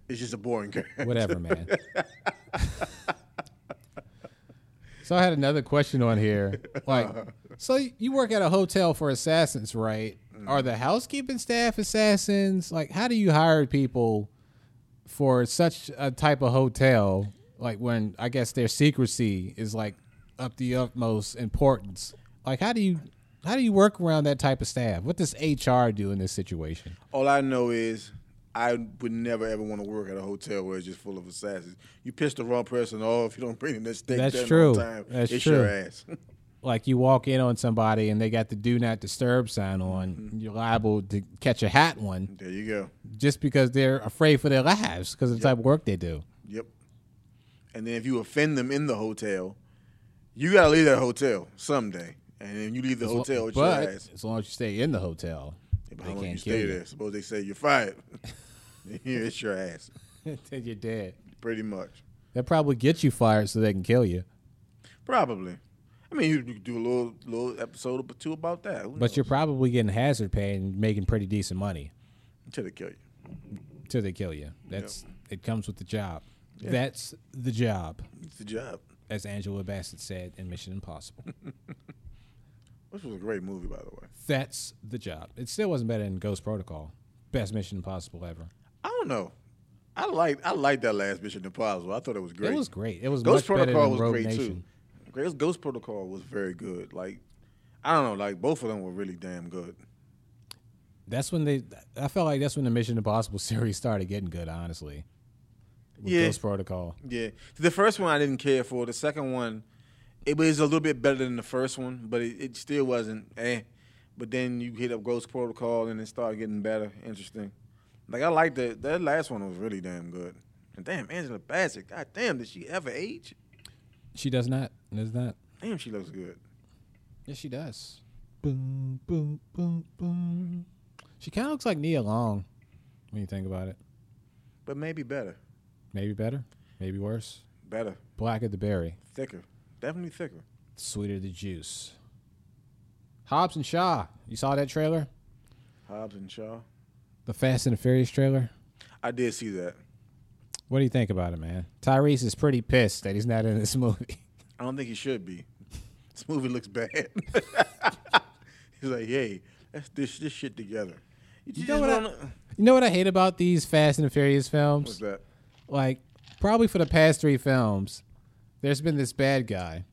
It's just a boring character. Whatever, *laughs* man. so I had another question on here. Like, uh-huh. so you work at a hotel for assassins, right? Mm-hmm. Are the housekeeping staff assassins? Like, how do you hire people for such a type of hotel? Like, when I guess their secrecy is like up the utmost importance. Like, how do you how do you work around that type of staff? What does HR do in this situation? All I know is I would never ever want to work at a hotel where it's just full of assassins. You piss the wrong person off. You don't bring in that steak That's true. time. That's it's true. your ass. *laughs* like you walk in on somebody and they got the do not disturb sign on, Mm-hmm. you're liable to catch a hat one there you go. just because they're afraid for their lives because of the type of work they do. Yep. And then if you offend them in the hotel, you got to leave that hotel someday. And then you leave the hotel with but your ass. as long as you stay in the hotel, But they how long can't you kill stay you. there? Suppose they say you're fired. *laughs* *laughs* Here it's your ass, *laughs* Then you're dead. pretty much. They'll probably get you fired so they can kill you. Probably. I mean, you could do a little little episode or two about that. Who But you're probably getting hazard pay and making pretty decent money until they kill you. till they kill you. That's it comes with the job. That's the job, It's the job. as Angela Bassett said in Mission Impossible. Which was a great movie, by the way. That's the job. It still wasn't better than Ghost Protocol. Best Mission Impossible ever. I don't know. I like I like that last Mission Impossible. I thought it was great. It was great. It was Ghost much Protocol than was Rogue great Nation. too. Ghost- Ghost Protocol was very good. Like I don't know, like both of them were really damn good. That's when they. I felt like that's when the Mission Impossible *laughs* series started getting good. Honestly, with Yeah. Ghost Protocol. Yeah, the first one I didn't care for. The second one, it was a little bit better than the first one, but it, it still wasn't eh. But then you hit up Ghost Protocol and it started getting better, interesting. Like I liked that. That last one was really damn good. And damn, Angela Bassett, god damn, did she ever age? She does not. Does not. Damn, she looks good. Yes, she does. Boom, boom, boom, boom. She kind of looks like Nia Long when you think about it. But maybe better, Maybe better. Maybe worse. better, Black of the berry, thicker, definitely thicker. sweeter the juice. Hobbs and Shaw. You saw that trailer? Hobbs and Shaw. The Fast and the Furious trailer? I did see that. What do you think about it, man? Tyrese is pretty pissed that he's not in this *laughs* movie. I don't think he should be. This movie looks bad. *laughs* He's like, hey, let's dish this shit together. You, know what I- wanna- You know what I hate about these Fast and the Furious films? What's that? like probably for the past three films, there's been this bad guy,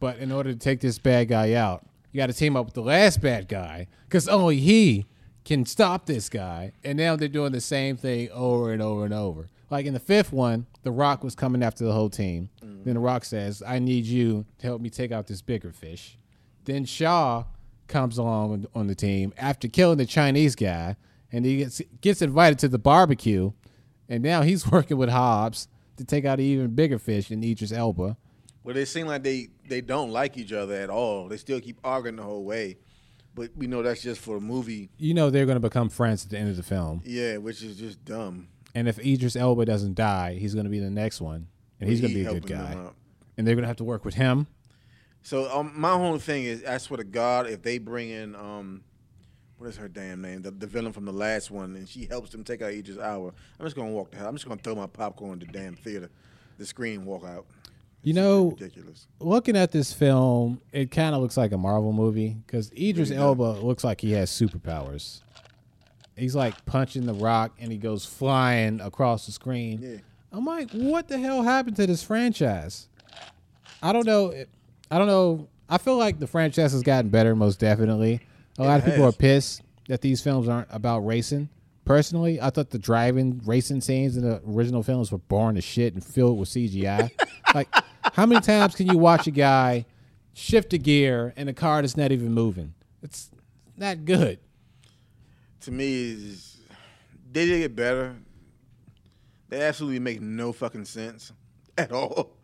but in order to take this bad guy out, you got to team up with the last bad guy because only he can stop this guy. And now they're doing the same thing over and over and over. Like in the fifth one, The Rock was coming after the whole team. Mm. Then The Rock says, "I need you to help me take out this bigger fish." Then Shaw comes along on- on the team after killing the Chinese guy, and he gets gets invited to the barbecue, and now he's *laughs* working with Hobbs to take out an even bigger fish than Idris Elba. Well, they seem like they they don't like each other at all. They still keep arguing the whole way, but we know that's just for a movie. You know they're going to become friends at the end of the film, Yeah, which is just dumb. and if Idris Elba doesn't die, he's going to be the next one, and he's going to He be a good guy, and they're going to have to work with him. So um, my whole thing is, I swear to God, if they bring in um, what is her damn name, the, the villain from the last one, and she helps them take out Idris Hour, I'm just gonna walk the hell. I'm just gonna throw my popcorn in the damn theater, the screen, walk out. You know, Ridiculous. looking at this film, it kind of looks like a Marvel movie because Idris Really Elba looks like he has superpowers. He's like punching the rock and he goes flying across the screen. Yeah. I'm like, what the hell happened to this franchise? I don't know. I don't know. I feel like the franchise has gotten better, most definitely. A lot It of people has. are pissed that these films aren't about racing. Personally, I thought the driving racing scenes in the original films were boring as shit and filled with CGI. *laughs* like, how many times can you watch a guy shift a gear in a car that's not even moving? It's not good. To me, is they did get better. They absolutely make no fucking sense at all.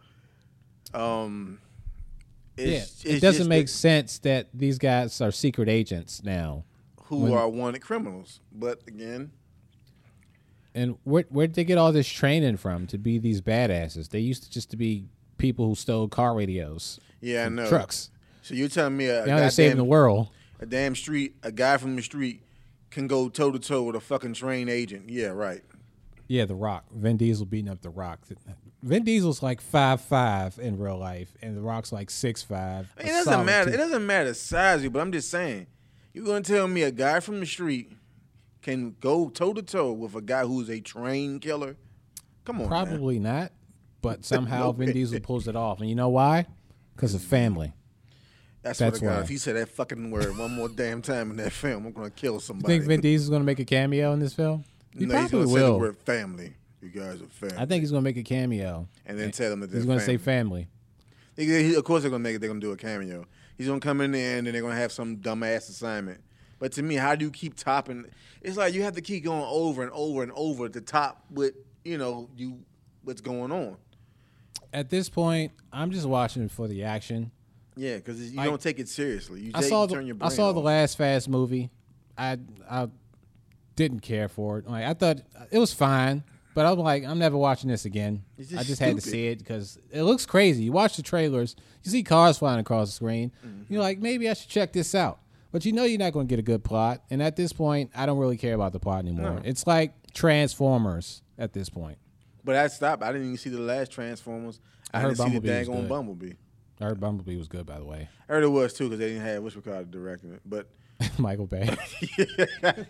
Um, it's, yeah, it it's doesn't make that- sense that these guys are secret agents now. who when- are wanted criminals. But again, And where where did they get all this training from to be these badasses? They used to just to be people who stole car radios, yeah, I know. trucks. So you're telling me a, Now they're saving the world. a damn street, a guy from the street can go toe to toe with a fucking trained agent? Yeah, right. Yeah, The Rock. Vin Diesel beating up The Rock. Vin Diesel's like five five in real life, and The Rock's like six five. It doesn't matter. It doesn't matter size you, but I'm just saying. You're gonna tell me a guy from the street can go toe to toe with a guy who's a trained killer? Come on. Probably not, but somehow *laughs* Vin. Diesel pulls it off. And you know why? Because of family. That's, That's what I got. why. If he said that fucking word one more damn time in that film, I'm gonna kill somebody. You think Vin Diesel's going to make a cameo in this film? He no, he's gonna say the will. word family. You guys are family. I think he's going to make a cameo. and then tell them that He's going to say family. family. He- he- of course, they're gonna make it. They're gonna do a cameo. He's gonna come in there and then they're gonna have some dumbass assignment. But to me, how do you keep topping? It's like you have to keep going over and over and over to top what you know you what's going on. At this point, I'm just watching for the action. Yeah, because you Like- don't take it seriously. You I saw turn your the I saw the last Fast movie. I I didn't care for it. Like I thought it was fine, but I'm like I'm never watching this again. I just just had to see it because it looks crazy. You watch the trailers, you see cars flying across the screen. Mm-hmm. You're like, maybe I should check this out. But you know you're not going to get a good plot. And at this point, I don't really care about the plot anymore. No. It's like Transformers at this point. But I stopped. I didn't even see the last Transformers. I, I heard didn't see the Bumblebee daggone good. Bumblebee. I heard Bumblebee was good, by the way. I heard it was too because they didn't have what's called directing it. But *laughs* Michael Bay. *laughs* *laughs* God,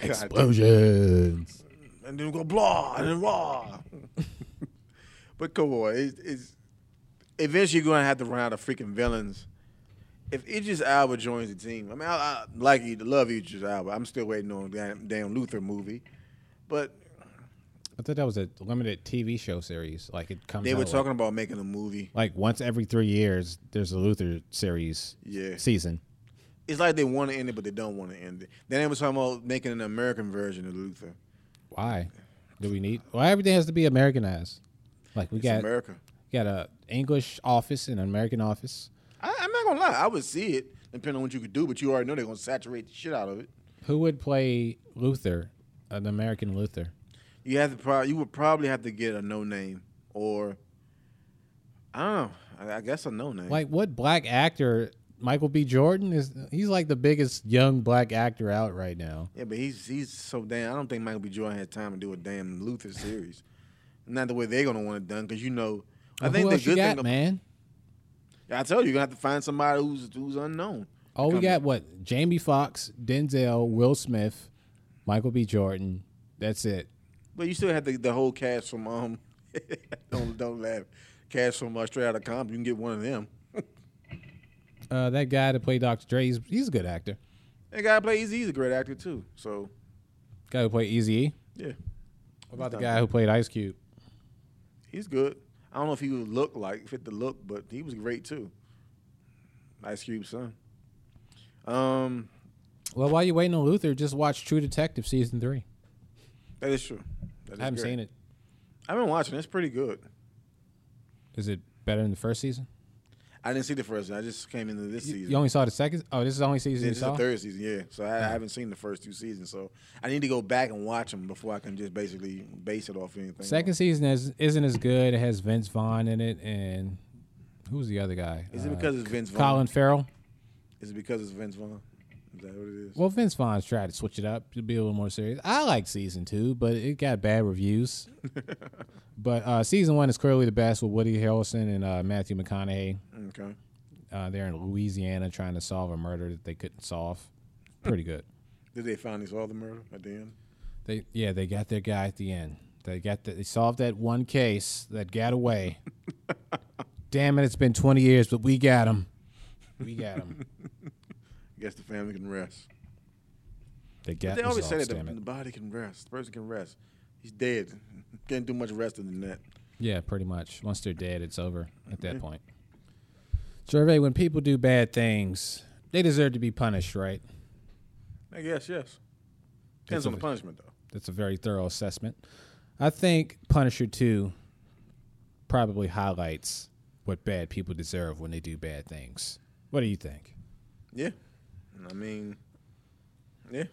Explosions. And then go blah and then raw. *laughs* but come on, it's, it's eventually you're gonna have to run out of freaking villains. If Idris Elba joins the team, I mean, I, I like you, love Idris Elba. I'm still waiting on the damn, damn Luther movie, but I thought that was a limited TV show series. Like it comes. they were out, like- talking about making a movie. like once every three years there's a luther series Yeah, season it's like they want to end it, but they don't want to end it. Then they were talking about making an American version of Luther. Why do we need well everything has to be americanized like we It's got America. got a english office and an american office I, I'm not gonna lie, I would see it depending on what you could do, but you already know they're gonna saturate the shit out of it. who would play luther an american luther You have to pro- you would probably have to get a no name or I don't know. I, I guess a no name. like what black actor Michael B. Jordan is he's like the biggest young black actor out right now. Yeah, but he's he's so damn. I don't think Michael B. Jordan has time to do a damn Luther series. Not the way they're gonna want it done, because you know. I Well, think who the good got, thing, man. I tell you, you're gonna have to find somebody who's who's unknown. Oh, we got what? Jamie Foxx, Denzel, Will Smith, Michael B. Jordan. That's it. But you still have the, the whole cast from um. *laughs* don't don't laugh. Cast from uh, Straight Outta Compton. You can get one of them. Uh, that guy that played Dr. Dre, he's, he's a good actor. That guy play Eazy, He's a great actor too. So Guy who played Eazy yeah, What about the guy who played Ice Cube? he's good. I don't know if he would look like fit the look, but he was great too. Ice Cube's son. Um, Well, while you're waiting on Luther, just watch True Detective season three. that is true. That is I haven't great. seen it. I've been watching. It's pretty good. Is it better than the first season? I didn't see the first one. I just came into this You, season. you only saw the second? Oh, this is the only season Yeah, you this is the third season, yeah. So I, I haven't seen the first two seasons, so I need to go back and watch them before I can just basically base it off anything. Second season is, isn't as good. It has Vince Vaughn in it, and who's the other guy? Is it Uh, because it's Vince Vaughn? Colin Farrell? Is it because it's Vince Vaughn? Is that what it is? Well, Vince Vaughn's tried to switch it up to be a little more serious. I like season two, but it got bad reviews. *laughs* but uh, season one is clearly the best with Woody Harrelson and uh, Matthew McConaughey. okay. Uh, they're in Louisiana trying to solve a murder that they couldn't solve. Pretty good. *laughs* Did they finally solve the murder at the end? They yeah, they got their guy at the end. They got the, they solved that one case that got away. *laughs* Damn it! It's been twenty years, but we got him. We got him. I guess the family can rest. They But they always say that the, the body can rest. The person can rest. He's dead. *laughs* Can't do much resting than that. Yeah, pretty much. Once they're dead, it's over at that point. Survey: When people do bad things, they deserve to be punished, right? I guess yes. That's Depends on the punishment though. That's a very thorough assessment. I think Punisher 2 probably highlights what bad people deserve when they do bad things. What do you think? Yeah. I mean, yeah.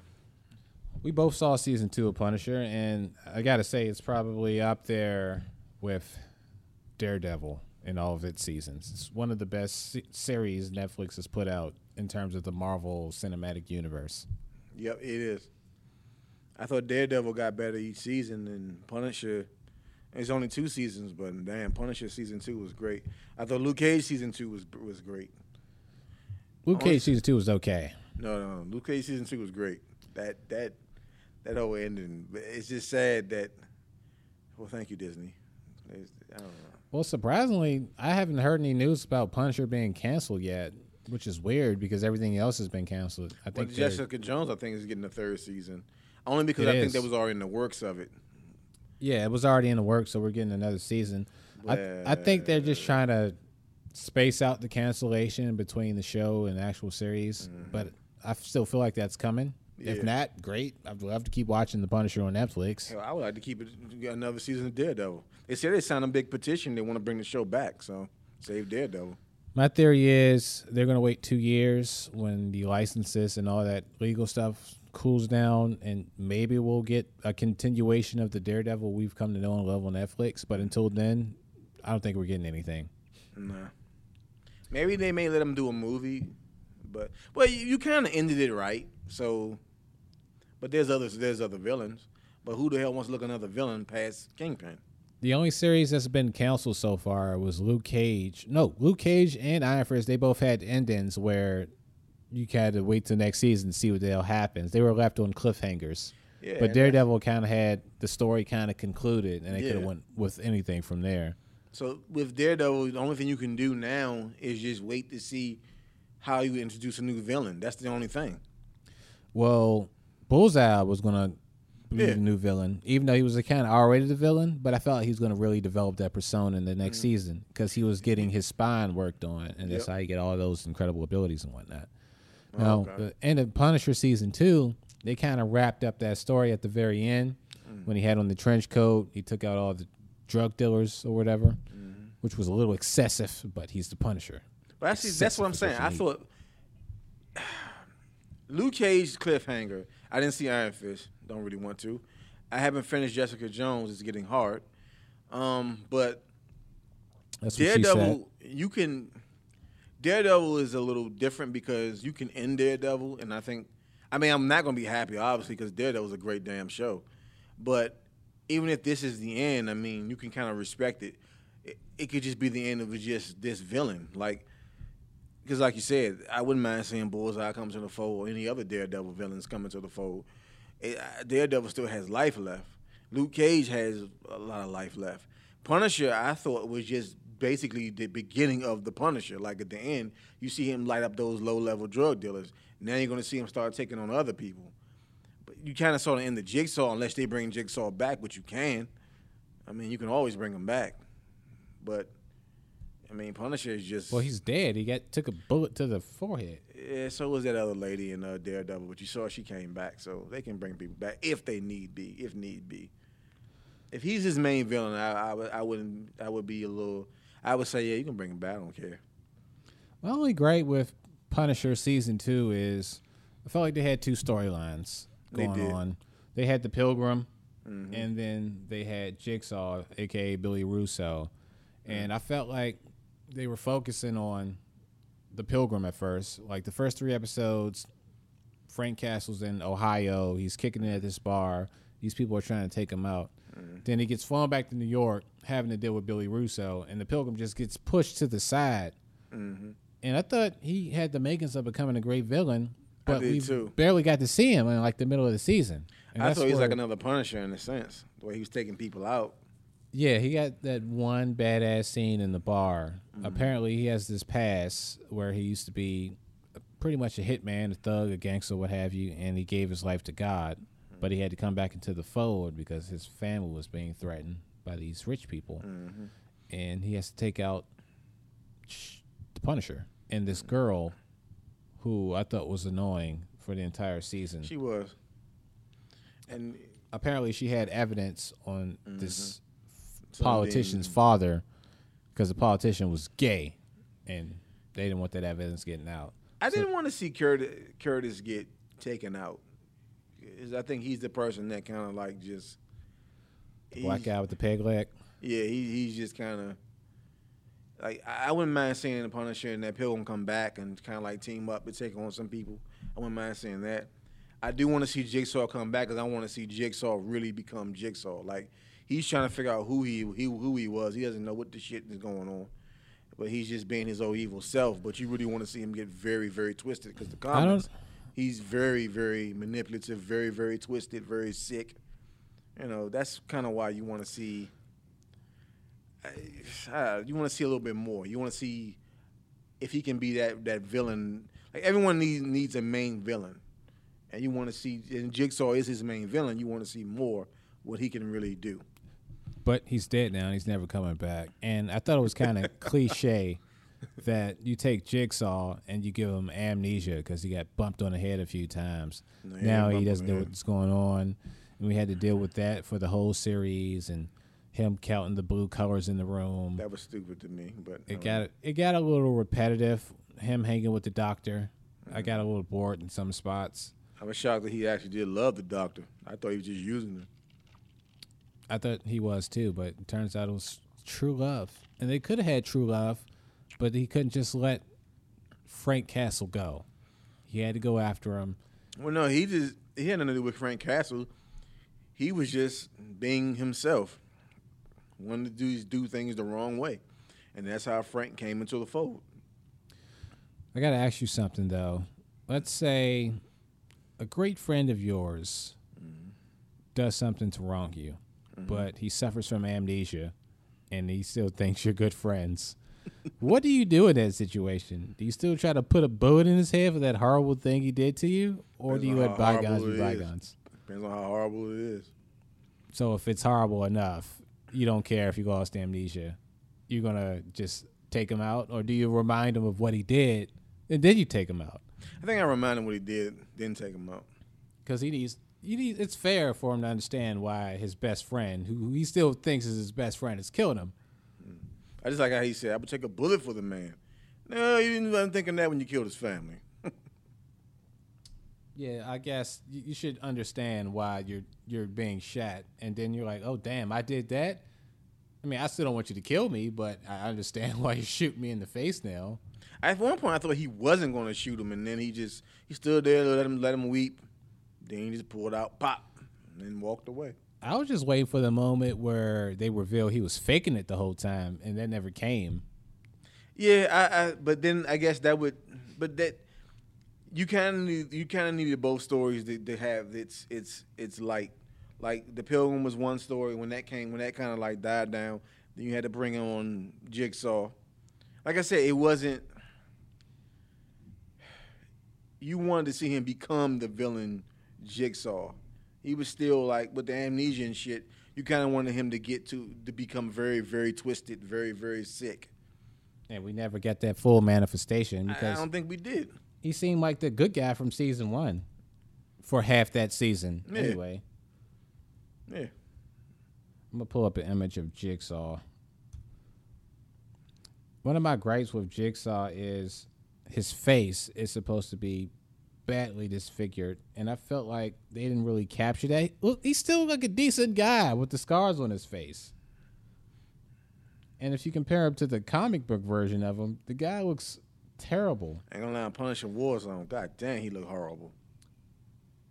We both saw season 2 of Punisher, and I got to say, it's probably up there with Daredevil in all of its seasons. It's one of the best se- series Netflix has put out in terms of the Marvel Cinematic Universe. Yep, it is. I thought Daredevil got better each season than Punisher. It's only two seasons, but damn, Punisher season two was great. I thought Luke Cage season two was was great. Luke Cage season 2 was okay. No, no, no. Luke Cage season two was great. That that that whole ending. but It's just sad that. Well, thank you, Disney. It's, I don't know. Well, surprisingly, I haven't heard any news about Punisher being canceled yet, which is weird because everything else has been canceled. I think they're- Jessica Jones, I think, is getting the third season. Only because I think that was already in the works of it. yeah, it was already in the works, so we're getting another season. I I think they're just trying to space out the cancellation between the show and the actual series, mm-hmm. but I still feel like that's coming. If not, great. I'd love to keep watching the Punisher on Netflix. Hell, I would like to keep it another season of Daredevil. They said they signed a big petition. They want to bring the show back. So save Daredevil. My theory is they're going to wait two years when the licenses and all that legal stuff cools down, and maybe we'll get a continuation of the Daredevil we've come to know and love on Netflix. But until then, I don't think we're getting anything. Nah. Maybe they may let him do a movie, but well, you, you kind of ended it right. So, but there's others. There's other villains. But who the hell wants to look at another villain past Kingpin? The only series that's been canceled so far was Luke Cage. No, Luke Cage and Iron Fist, they both had endings where you had to wait till next season to see what the hell happens. They were left on cliffhangers. Yeah, but Daredevil kind of had the story kind of concluded, and they could have went with anything from there. So with Daredevil, the only thing you can do now is just wait to see how you introduce a new villain. That's the only thing. Well, Bullseye was gonna be Yeah. the new villain, even though he was a kind of already the villain. But I felt like he was gonna really develop that persona in the next season because he was getting his spine worked on, and that's Mm-hmm. How you get all those incredible abilities and whatnot. Oh, Now, okay. the end of Punisher season two, they kind of wrapped up that story at the very end Mm. when he had on the trench coat. He took out all the drug dealers or whatever, Mm-hmm. which was a little excessive, but he's the Punisher. But actually, that's what I'm saying. I thought *sighs* Luke Cage cliffhanger. I didn't see Iron Fist. Don't really want to. I haven't finished Jessica Jones. It's getting hard. Um, but That's what she. Daredevil, you can. Daredevil is a little different because you can end Daredevil, and I think, I mean, I'm not gonna be happy obviously because Daredevil was a great damn show, but even if this is the end, I mean, you can kind of respect it. it. It could just be the end of just this villain, like. Because, like you said, I wouldn't mind seeing Bullseye come to the fold or any other Daredevil villains coming to the fold. It, uh, Daredevil still has life left. Luke Cage has a lot of life left. Punisher, I thought was just basically the beginning of the Punisher. Like at the end, you see him light up those low level drug dealers. Now you're going to see him start taking on other people. You kind of sort of end the Jigsaw unless they bring Jigsaw back, which you can. I mean, you can always bring him back. But I mean, Punisher is just Well, he's dead. He got took a bullet to the forehead. yeah. So was that other lady in uh, Daredevil, but you saw she came back, so they can bring people back if they need be, if need be. If he's his main villain, I, I would I wouldn't I would be a little. I would say yeah, you can bring him back. I don't care. My only gripe with Punisher season two is I felt like they had two storylines going did. on. They had the Pilgrim, Mm-hmm. and then they had Jigsaw, aka Billy Russo, and mm. I felt like they were focusing on the Pilgrim at first. Like the first three episodes, Frank Castle's in Ohio. He's kicking it at this bar. These people are trying to take him out. Mm. Then he gets flown back to New York, having to deal with Billy Russo, and the Pilgrim just gets pushed to the side. Mm-hmm. And I thought he had the makings of becoming a great villain, but we too. barely got to see him in like the middle of the season. And I thought he was like another Punisher in a sense, the way he was taking people out. Yeah, he got that one badass scene in the bar. Mm-hmm. Apparently, he has this past where he used to be pretty much a hitman, a thug, a gangster, what have you, and he gave his life to God. But he had to come back into the fold because his family was being threatened by these rich people, Mm-hmm. and he has to take out the Punisher and this girl, who I thought was annoying for the entire season She was, and apparently she had evidence on mm-hmm. this something- politician's father because the politician was gay and they didn't want that evidence getting out. I didn't want to see Curtis, Curtis get taken out. I think he's the person that kind of like just Black guy with the peg leg. Yeah, he, he's just kind of like I wouldn't mind seeing the Punisher and that Pilgrim come back and kind of like team up and take on some people. I wouldn't mind seeing that. I do want to see Jigsaw come back because I want to see Jigsaw really become Jigsaw. Like he's trying to figure out who he, he who he was. He doesn't know what the shit is going on, but he's just being his old evil self. But you really want to see him get very very twisted because the comics, he's very very manipulative, very very twisted, very sick. You know that's kind of why you want to see uh, you want to see a little bit more. You want to see if he can be that that villain. Like everyone needs needs a main villain, and you want to see. And Jigsaw is his main villain. You want to see more what he can really do. But he's dead now and he's never coming back. And I thought it was kind of *laughs* cliche that you take Jigsaw and you give him amnesia because he got bumped on the head a few times. No, he now he doesn't know what's going on. And we had to deal with that for the whole series and him counting the blue colors in the room. That was stupid to me, but It got it got a little repetitive. Him hanging with the doctor. I got a little bored in some spots. I was shocked that he actually did love the doctor. I thought he was just using him. I thought he was too, but it turns out it was true love. And they could have had true love, but he couldn't just let Frank Castle go. He had to go after him. Well, no, he just he had nothing to do with Frank Castle. He was just being himself. Wanted to do do things the wrong way, and that's how Frank came into the fold. I got to ask you something though. Let's say a great friend of yours mm-hmm. does something to wrong you, mm-hmm. but he suffers from amnesia and he still thinks you're good friends. what do you do in that situation? Do you still try to put a bullet in his head for that horrible thing he did to you, or do you let bygones be is. bygones? Depends on how horrible it is. So if it's horrible enough, you don't care if you lost amnesia. You're gonna just take him out, or do you remind him of what he did, and then you take him out? I think I remind him what he did, didn't take him out. Because he needs, he needs. It's fair for him to understand why his best friend, who he still thinks is his best friend, is killing him. I just like how he said, I would take a bullet for the man. No, you didn't wasn't thinking that when you killed his family. Yeah, I guess you, you should understand why you're you're being shot, and then you're like, oh damn, I did that. I mean, I still don't want you to kill me, but I understand *laughs* why you shoot me in the face now. At one point, I thought he wasn't going to shoot him, and then he just he stood there, let him let him weep. Then he just pulled out, pop, and then walked away. I was just waiting for the moment where they reveal he was faking it the whole time, and that never came. Yeah, I, I but then I guess that would, but that you kind of need you kind of needed both stories to, to have it's it's it's like like the Pilgrim was one story when that came when that kind of like died down. Then you had to bring on Jigsaw. Like I said, it wasn't. You wanted to see him become the villain, Jigsaw. He was still like with the amnesia and shit. You kind of wanted him to get to to become very very twisted, very very sick. And we never get that full manifestation I, I don't think we did. He seemed like the good guy from season one for half that season. Yeah. Anyway, Yeah. I'm gonna pull up an image of Jigsaw. One of my gripes with Jigsaw is his face is supposed to be badly disfigured, and I felt like they didn't really capture that. Look, he's still like a decent guy with the scars on his face. And if you compare him to the comic book version of him, the guy looks terrible. Ain't gonna lie, Punisher Warzone. God damn, he looked horrible.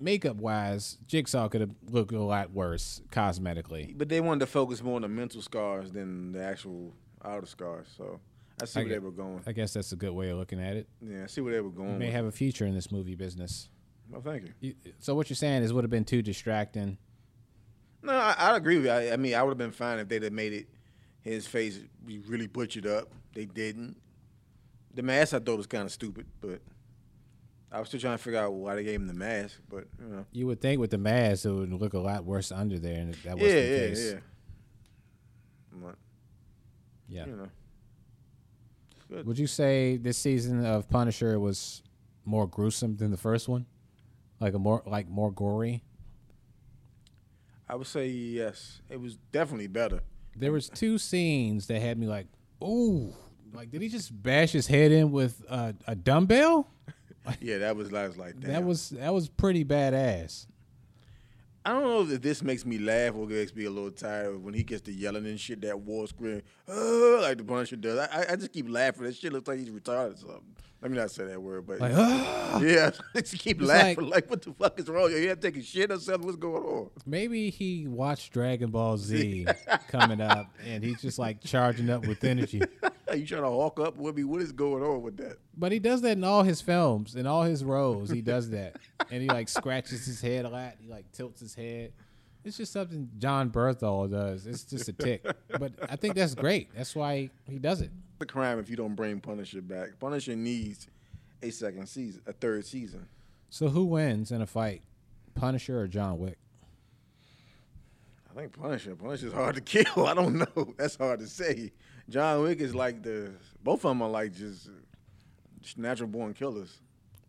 Makeup wise, Jigsaw could have looked a lot worse cosmetically. But they wanted to focus more on the mental scars than the actual outer scars. So I see I where they were going. I guess that's a good way of looking at it. Yeah, I see where they were going. may with have a future in this movie business. it. Well, thank you. You- So what you're saying is would have been too distracting. No, I, I agree with you. I, I mean, I would have been fine if they'd have made it his face be really butchered up. They didn't. The mask I thought was kind of stupid, but I was still trying to figure out why they gave him the mask. But you know, You would think with the mask it would look a lot worse under there, and that wasn't yeah, the yeah, case. yeah. But, Yeah. You know, good. Would you say this season of Punisher was more gruesome than the first one? Like a more like more gory? I would say yes. It was definitely better. There was two scenes that had me like, ooh, like did he just bash his head in with a, a dumbbell? *laughs* Yeah, that was, I was like, damn. That was that was pretty badass. I don't know if this makes me laugh or makes me a little tired when he gets to yelling and shit, that war scream, "Ah," like the Punisher does. I- I just keep laughing. That shit looks like he's retarded or something. Let me not say that word, but Like, *laughs* ah! yeah, *laughs* just keep It's laughing. like- Like, what the fuck is wrong? You head taking shit or something? What's going on? Maybe he watched Dragon Ball Z *laughs* coming up, and he's just like charging up with energy. Are you trying to hawk up with me? What is going on with that? But he does that in all his films, in all his roles. He does that, and he like scratches his head a lot. He like tilts his head. It's just something Jon Bernthal does. It's just a tick, but I think that's great. That's why he does it. The crime if you don't bring Punisher back. Punisher needs a second season, a third season. So who wins in a fight, Punisher or John Wick? I think Punisher. Punisher's hard to *laughs* kill. I don't know. That's hard to say. John Wick is like the both of them are like just just natural born killers.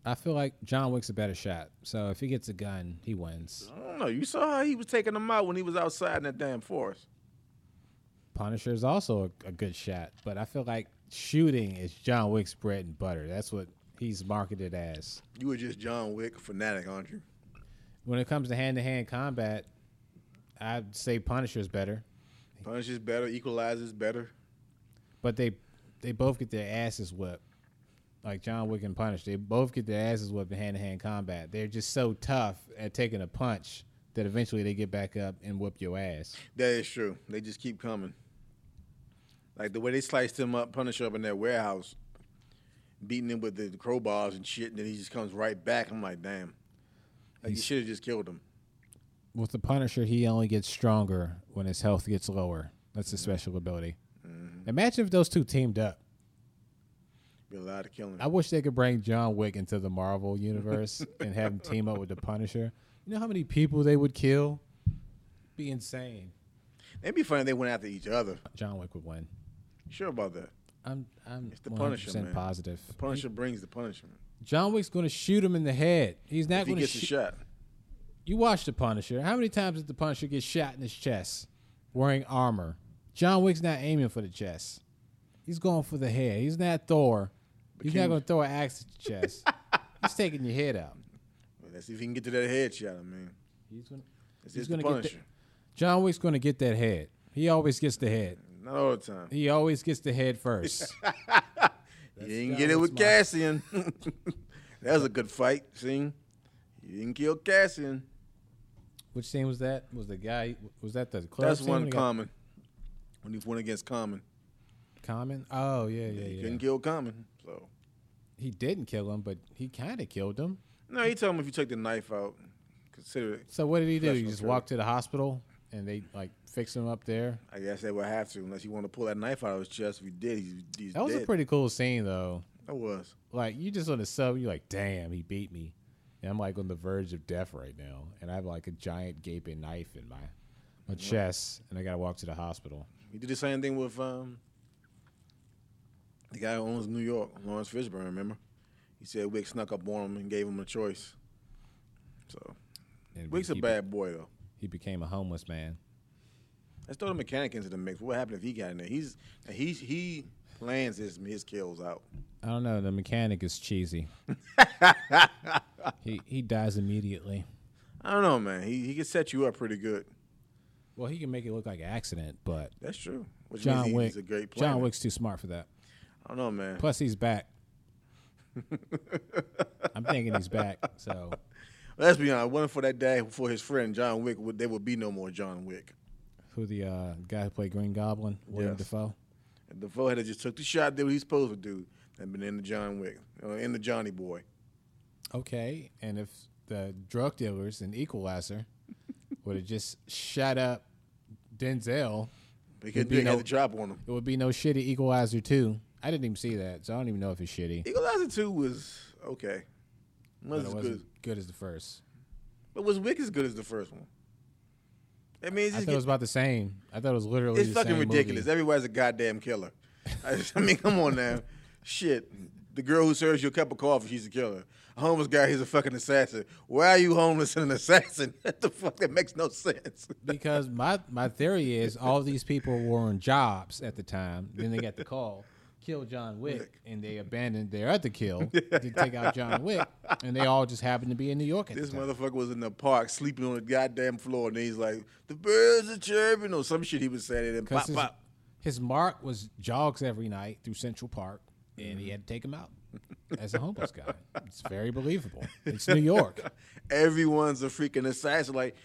I feel like John Wick's a better shot. So if he gets a gun, he wins. I don't know. You saw how he was taking them out when he was outside in that damn forest. Punisher is also a, a good shot, but I feel like shooting is John Wick's bread and butter. That's what he's marketed as. You were just John Wick fanatic, aren't you? When it comes to hand to hand combat, I'd say Punisher's better, Punisher's better. Equalizer's better. but they they both get their asses whipped. Like John Wick and Punisher, they both get their asses whipped in hand to hand combat. They're just so tough at taking a punch that eventually they get back up and whip your ass. That is true. They just keep coming. Like the way they sliced him up, Punisher up in that warehouse, beating him with the crowbars and shit, and then he just comes right back. I'm like, damn. Like you should have just killed him. With the Punisher, he only gets stronger when his health gets lower. That's his mm-hmm. special ability. Mm-hmm. Imagine if those two teamed up. Be allowed to kill him. I wish they could bring John Wick into the Marvel universe *laughs* and have him team up with the Punisher. You know how many people they would kill? Be insane. It'd be funny if they went after each other. John Wick would win. Sure about that? I'm I'm It's the 100% Punisher, man. positive. The Punisher brings the punishment. John Wick's going to shoot him in the head. He's not If he going to gets a shoot. shot. You watch the Punisher. How many times did the Punisher get shot in his chest wearing armor? John Wick's not aiming for the chest. He's going for the head. He's not Thor. He's not going to throw an axe at your chest. *laughs* He's taking your head out. Let's see if he can get to that headshot. I mean, He's gonna, He's gonna get the- Punisher. John Wick's going to get that head. He always gets the head. Not all the time. He always gets the head first. He *laughs* You didn't get it with mark. Cassian. *laughs* that was a good fight. See, you didn't kill Cassian. Which scene was that? Was the guy? Was that the club That's one he got- common. When he went against Common, Common. Oh yeah, yeah, yeah. he yeah. couldn't kill Common. So He didn't kill him, but he kind of killed him. no, he told him if you take the knife out, consider it. So what did he do? He just walked to the hospital and they like fix him up there. I guess they would have to, unless you want to pull that knife out of his chest. If you did, he's, he's That was dead. a pretty cool scene though. That was. Like you just on the sub, you're like, damn, he beat me. And I'm like on the verge of death right now, and I have like a giant gaping knife in my my chest, and I gotta walk to the hospital. He did the same thing with um, the guy who owns New York, Laurence Fishburne. Remember? He said Wick snuck up on him and gave him a choice. So And Wick's a bad boy though. He became a homeless man. Let's throw the mechanic into the mix. What happened if he got in there? He's he he plans his his kills out. I don't know. The mechanic is cheesy. *laughs* he he dies immediately. I don't know, man. He he can set you up pretty good. Well, he can make it look like an accident, but That's true. Which John he- Wick, he's a great planner. John Wick's too smart for that. I don't know, man. Plus, he's back. *laughs* I'm thinking he's back. So *laughs* Let's be honest. Wasn't for that day for his friend John Wick, would there would be no more John Wick. who the uh, guy who played Green Goblin, William Yes. Dafoe? And Dafoe had just took the shot, did what he's supposed to do, and been in the John Wick, uh, in the Johnny Boy. Okay, and if the drug dealers and Equalizer *laughs* would have just shot up Denzel, He Would could be they had no- the drop on him. it would be no shitty Equalizer two. I didn't even see that, so I don't even know if it's shitty. Equalizer two was okay. But Wasn't it as wasn't good, good as the first. but was Wick as good as the first one? I mean, I thought it was about the same. I thought it was literally it's the fucking ridiculous. movie. Everybody's a goddamn killer. I, just- *laughs* I mean, come on now, shit. The girl who serves you a cup of coffee, she's a killer. A homeless guy, he's a fucking assassin. Why are you homeless and an assassin? *laughs* What the fuck? That makes no sense. *laughs* because my my theory is all these people were on jobs at the time. Then they got the call, kill John Wick, and they abandoned their other kill *laughs* to take out John Wick, and they all just happened to be in New York at This the time. motherfucker was in the park sleeping on the goddamn floor, and he's like, "The birds are chirping," or some shit he was saying, and pop his, pop. his mark was jogs every night through Central Park, and he mm-hmm. had to take him out *laughs* as a homeless guy. It's very believable. It's New York. *laughs* Everyone's a freaking assassin. Like,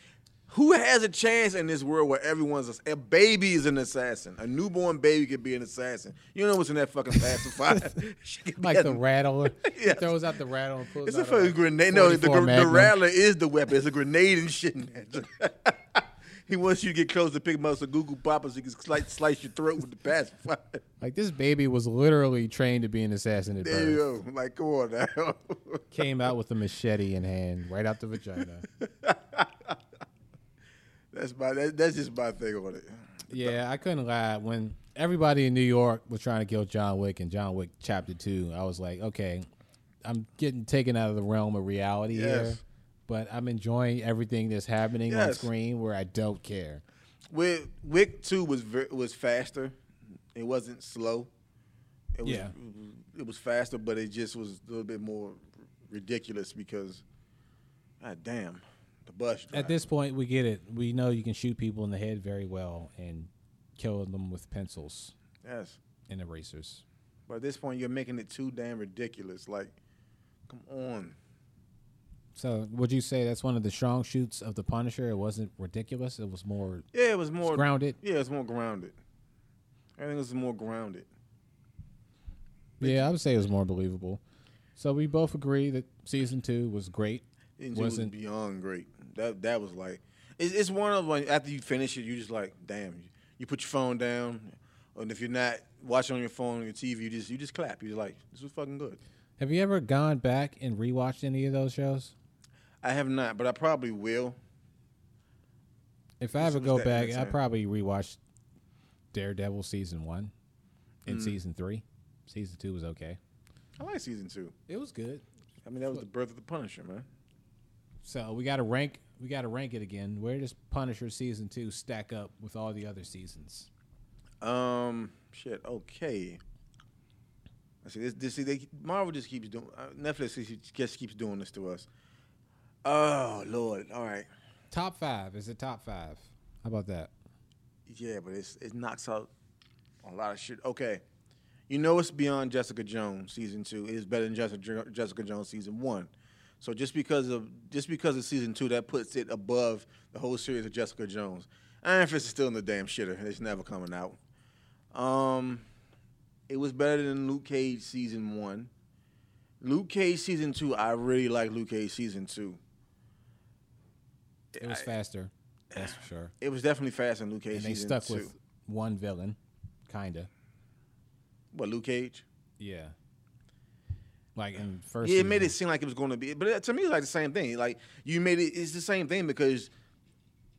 who has a chance in this world where everyone's a, a baby is an assassin? A newborn baby could be an assassin. You know what's in that fucking pacifier? *laughs* She could be Like the rattler. *laughs* He Yes. throws out the rattle and pulls It's a fucking grenade. No, the, 44 gr- the rattler is the weapon. It's a grenade and shit *laughs* he wants you to get close to pick him up so Google Papa so he can slice, slice your throat with the pacifier. Like this baby was literally trained to be an assassin at There birth. you go. Like, come on now. Came out with a machete in hand, right out the vagina. That's my. That, that's just my thing on it. Yeah, I couldn't lie. When everybody in New York was trying to kill John Wick and John Wick Chapter Two, I was like, okay, I'm getting taken out of the realm of reality here, but I'm enjoying everything that's happening on screen where I don't care. Wick, Wick Two was was faster. It wasn't slow. It was, Yeah. It was faster, but it just was a little bit more ridiculous because, god damn, the bus. At this point, we get it. We know you can shoot people in the head very well and kill them with pencils yes. and erasers. But at this point, you're making it too damn ridiculous. Like, come on. So, would you say that's one of the strong shoots of the Punisher? It wasn't ridiculous. It was more Yeah, it was more grounded. Yeah, it's more grounded. I Everything was more grounded. Yeah, I would say it was more believable. So we both agree that season two was great. It was Wasn't- beyond great. That that was like, it's, it's one of like after you finish it, you just like, damn. You, you put your phone down, and if you're not watching on your phone or your TV, you just you just clap. You're like, this was fucking good. Have you ever gone back and rewatched any of those shows? I have not, but I probably will. If I ever go back, I probably rewatch Daredevil season one and Mm. season three. Season two was okay. I like season two. It was good. I mean, that was the birth of the Punisher, man. So we got to rank. We got to rank it again. Where does Punisher season two stack up with all the other seasons? Um, shit. Okay. I see this. This see, they, Marvel just keeps doing. Uh, Netflix just- keeps doing this to us. Oh Lord. All right. Top five is it top five? How about that? Yeah, but it's it knocks out a lot of shit. Okay, You know it's beyond Jessica Jones season two. It is better than Jessica, Jessica Jones season one. So just because of just because of season two, that puts it above the whole series of Jessica Jones. Iron Fist is still in the damn shitter. It's never coming out. Um, it was better than Luke Cage season one. Luke Cage season two, I really like Luke Cage season two. It was faster, that's for *sighs* sure. It was definitely faster than Luke Cage Season. And they stuck two. with one villain, kinda. what Luke Cage? Yeah. Like in first. Yeah, it made it seem like it was going to be, but to me, it's like the same thing. Like you made it, it's the same thing because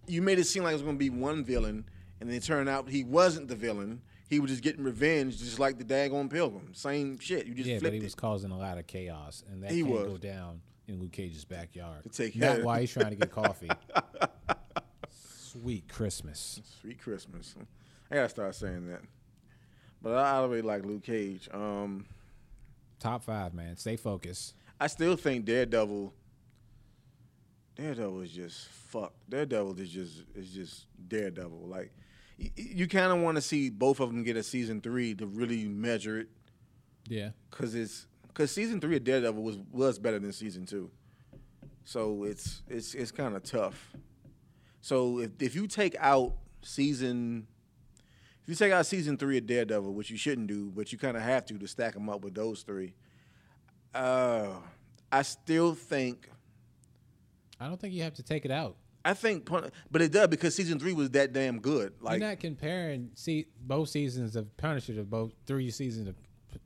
you made it seem like it was going to be one villain, and then it turned out he wasn't the villain. He was just getting revenge, just like the daggone Pilgrim. Same shit. You just Yeah, but he was causing a lot of chaos, and that He can't was. go down in Luke Cage's backyard. To take Not care- while he's trying to get coffee. *laughs* Sweet Christmas. Sweet Christmas. I gotta start saying that. But I, I really like Luke Cage. Um, Top five, man. Stay focused. I still think Daredevil. Daredevil is just fuck. Daredevil is just is just Daredevil. Like y- you kind of want to see both of them get a season three to really measure it, Yeah. cause it's cause season three of Daredevil was was better than season two. So it's it's it's kind of tough. So if if you take out season. If you take out season three of Daredevil, which you shouldn't do, but you kind of have to to stack them up with those three, uh, I still think I don't think you have to take it out. I think, Pun- but it does because season three was that damn good. Like, You're not comparing see both seasons of Punisher to both three seasons of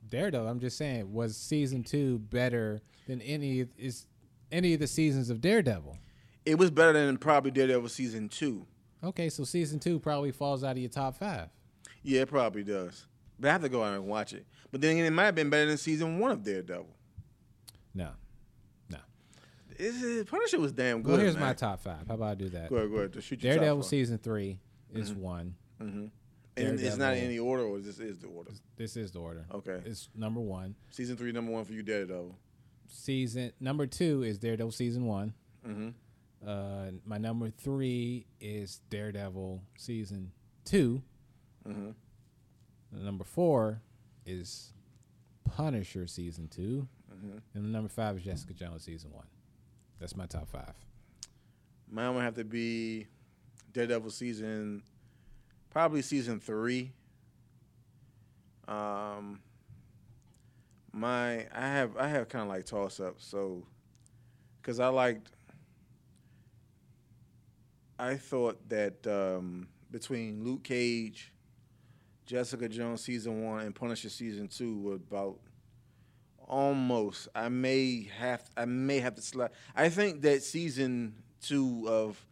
Daredevil. I'm just saying, was season two better than any is any of the seasons of Daredevil? it was better than probably Daredevil season two. Okay, so season two probably falls out of your top five. Yeah, it probably does. But I have to go out and watch it. But then again, it might have been better than season one of Daredevil. No, no. Is it, Punisher was damn good. Well, here's man. my top five. How about I do that? Go ahead, go ahead. Just shoot your Daredevil season three is one. five. And it's not in any order, or this is the order. This is the order. Okay. It's number one. Season three, number one for you, Daredevil. Season number two is Daredevil season one. Mm-hmm. Uh, my number three is Daredevil season 2 Mm-hmm. Number four is Punisher season 2 Mm-hmm. And number five is Jessica Jones season one. That's my top five. Mine would have to be Daredevil season, probably season three. Um, my I have I have kind of like toss up so, because I liked. I thought that um, between Luke Cage, Jessica Jones season one, and Punisher season two were about almost. I may have I may have to slide. I think that season two of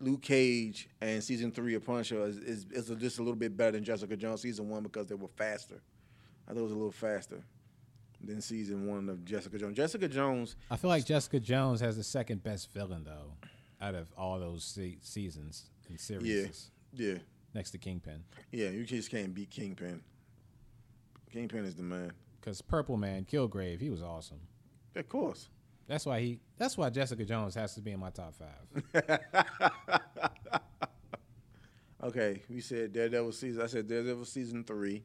Luke Cage and season three of Punisher is, is, is just a little bit better than Jessica Jones season one because they were faster. I thought it was a little faster than season one of Jessica Jones. Jessica Jones, I feel like Jessica Jones has the second best villain though, out of all those se- seasons and series. yeah, yeah, Next to Kingpin, yeah. You just can't beat Kingpin. Kingpin is the man. because Purple Man Kilgrave, he was awesome. Of course. That's why he. That's why Jessica Jones has to be in my top five. *laughs* Okay, we said Daredevil season. I said Daredevil season three.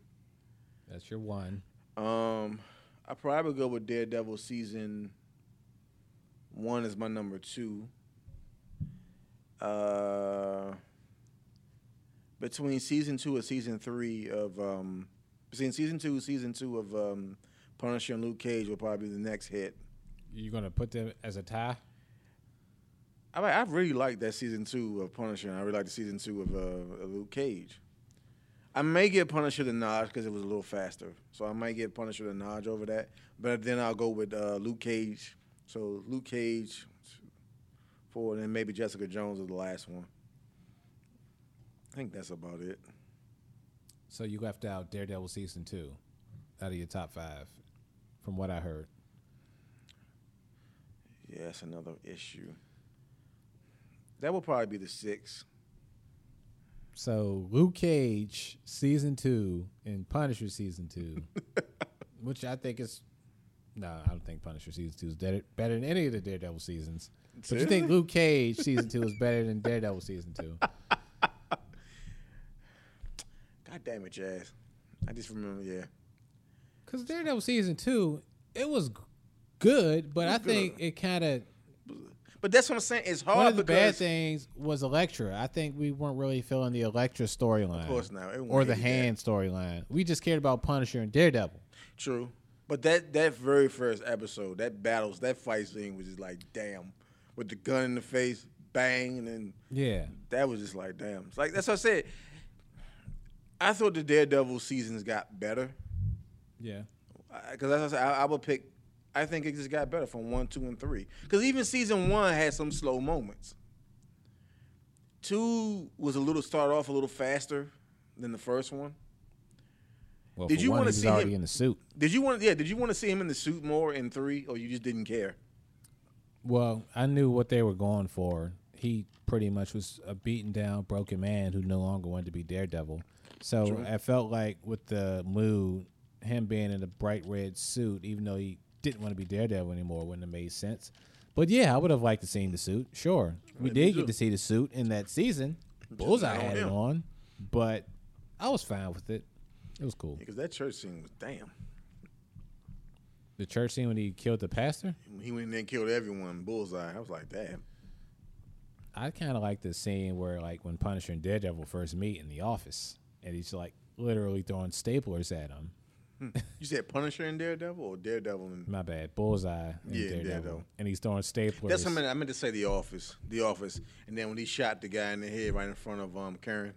That's your one. Um, I probably go with Daredevil season one is my number two. Uh, between season two and season three of um, between season two season two of um, Punisher and Luke Cage will probably be the next hit. You're gonna put them as a tie. I I really like that season two of Punisher, and I really like the season two of, uh, of Luke Cage. I may get Punisher the nod because it was a little faster, so I might get Punisher the nod over that. But then I'll go with uh, Luke Cage. So Luke Cage four, and then maybe Jessica Jones is the last one. I think that's about it. So you left out Daredevil season two out of your top five, from what I heard. Yeah, that's another issue. That will probably be the six. So Luke Cage season two and Punisher season two, *laughs* which I think is no, I don't think Punisher season two is better, better than any of the Daredevil seasons. But you think? Luke Cage season two is better than Daredevil season two? *laughs* Damn it, Jazz. I just remember, yeah. Because Daredevil season two, it was good, but was I think good. it kind of But that's what I'm saying. It's hard one of the bad things was Elektra. I think we weren't really feeling the Elektra storyline, of course now everyone or the hand storyline. We just cared about Punisher and Daredevil. True. But that that very first episode, that battles, that fight scene was just like damn, with the gun in the face, bang, and then Yeah, that was just like damn. It's like that's what I said. I thought the Daredevil seasons got better yeah. because what I, said, I, I would pick. I think it just got better from one, two, and three. Because even season one had some slow moments. Two was a little start off a little faster than the first one. Well, Did you wanna see already him- in the suit? Did you want? Yeah. Did you want to see him in the suit more in three, or you just didn't care? Well, I knew what they were going for. He pretty much was a beaten down, broken man who no longer wanted to be Daredevil. So I felt like with the mood, him being in a bright red suit, even though he didn't want to be Daredevil anymore, wouldn't have made sense. But yeah, I would have liked to seen the suit. Sure, we did too. get to see the suit in that season. Bullseye had it on, but I was fine with it. It was cool. Because that church scene was damn. The church scene when he killed the pastor. He went in there and killed everyone. Bullseye. I was like, damn. I kind of like the scene where, like, when Punisher and Daredevil first meet in the office, and he's like literally throwing staplers at him. You said Punisher and Daredevil or Daredevil and My bad, Bullseye and Yeah, Daredevil. Daredevil. and he's throwing staplers. That's something I meant to say. The Office, The Office, and then when he shot the guy in the head right in front of um Karen.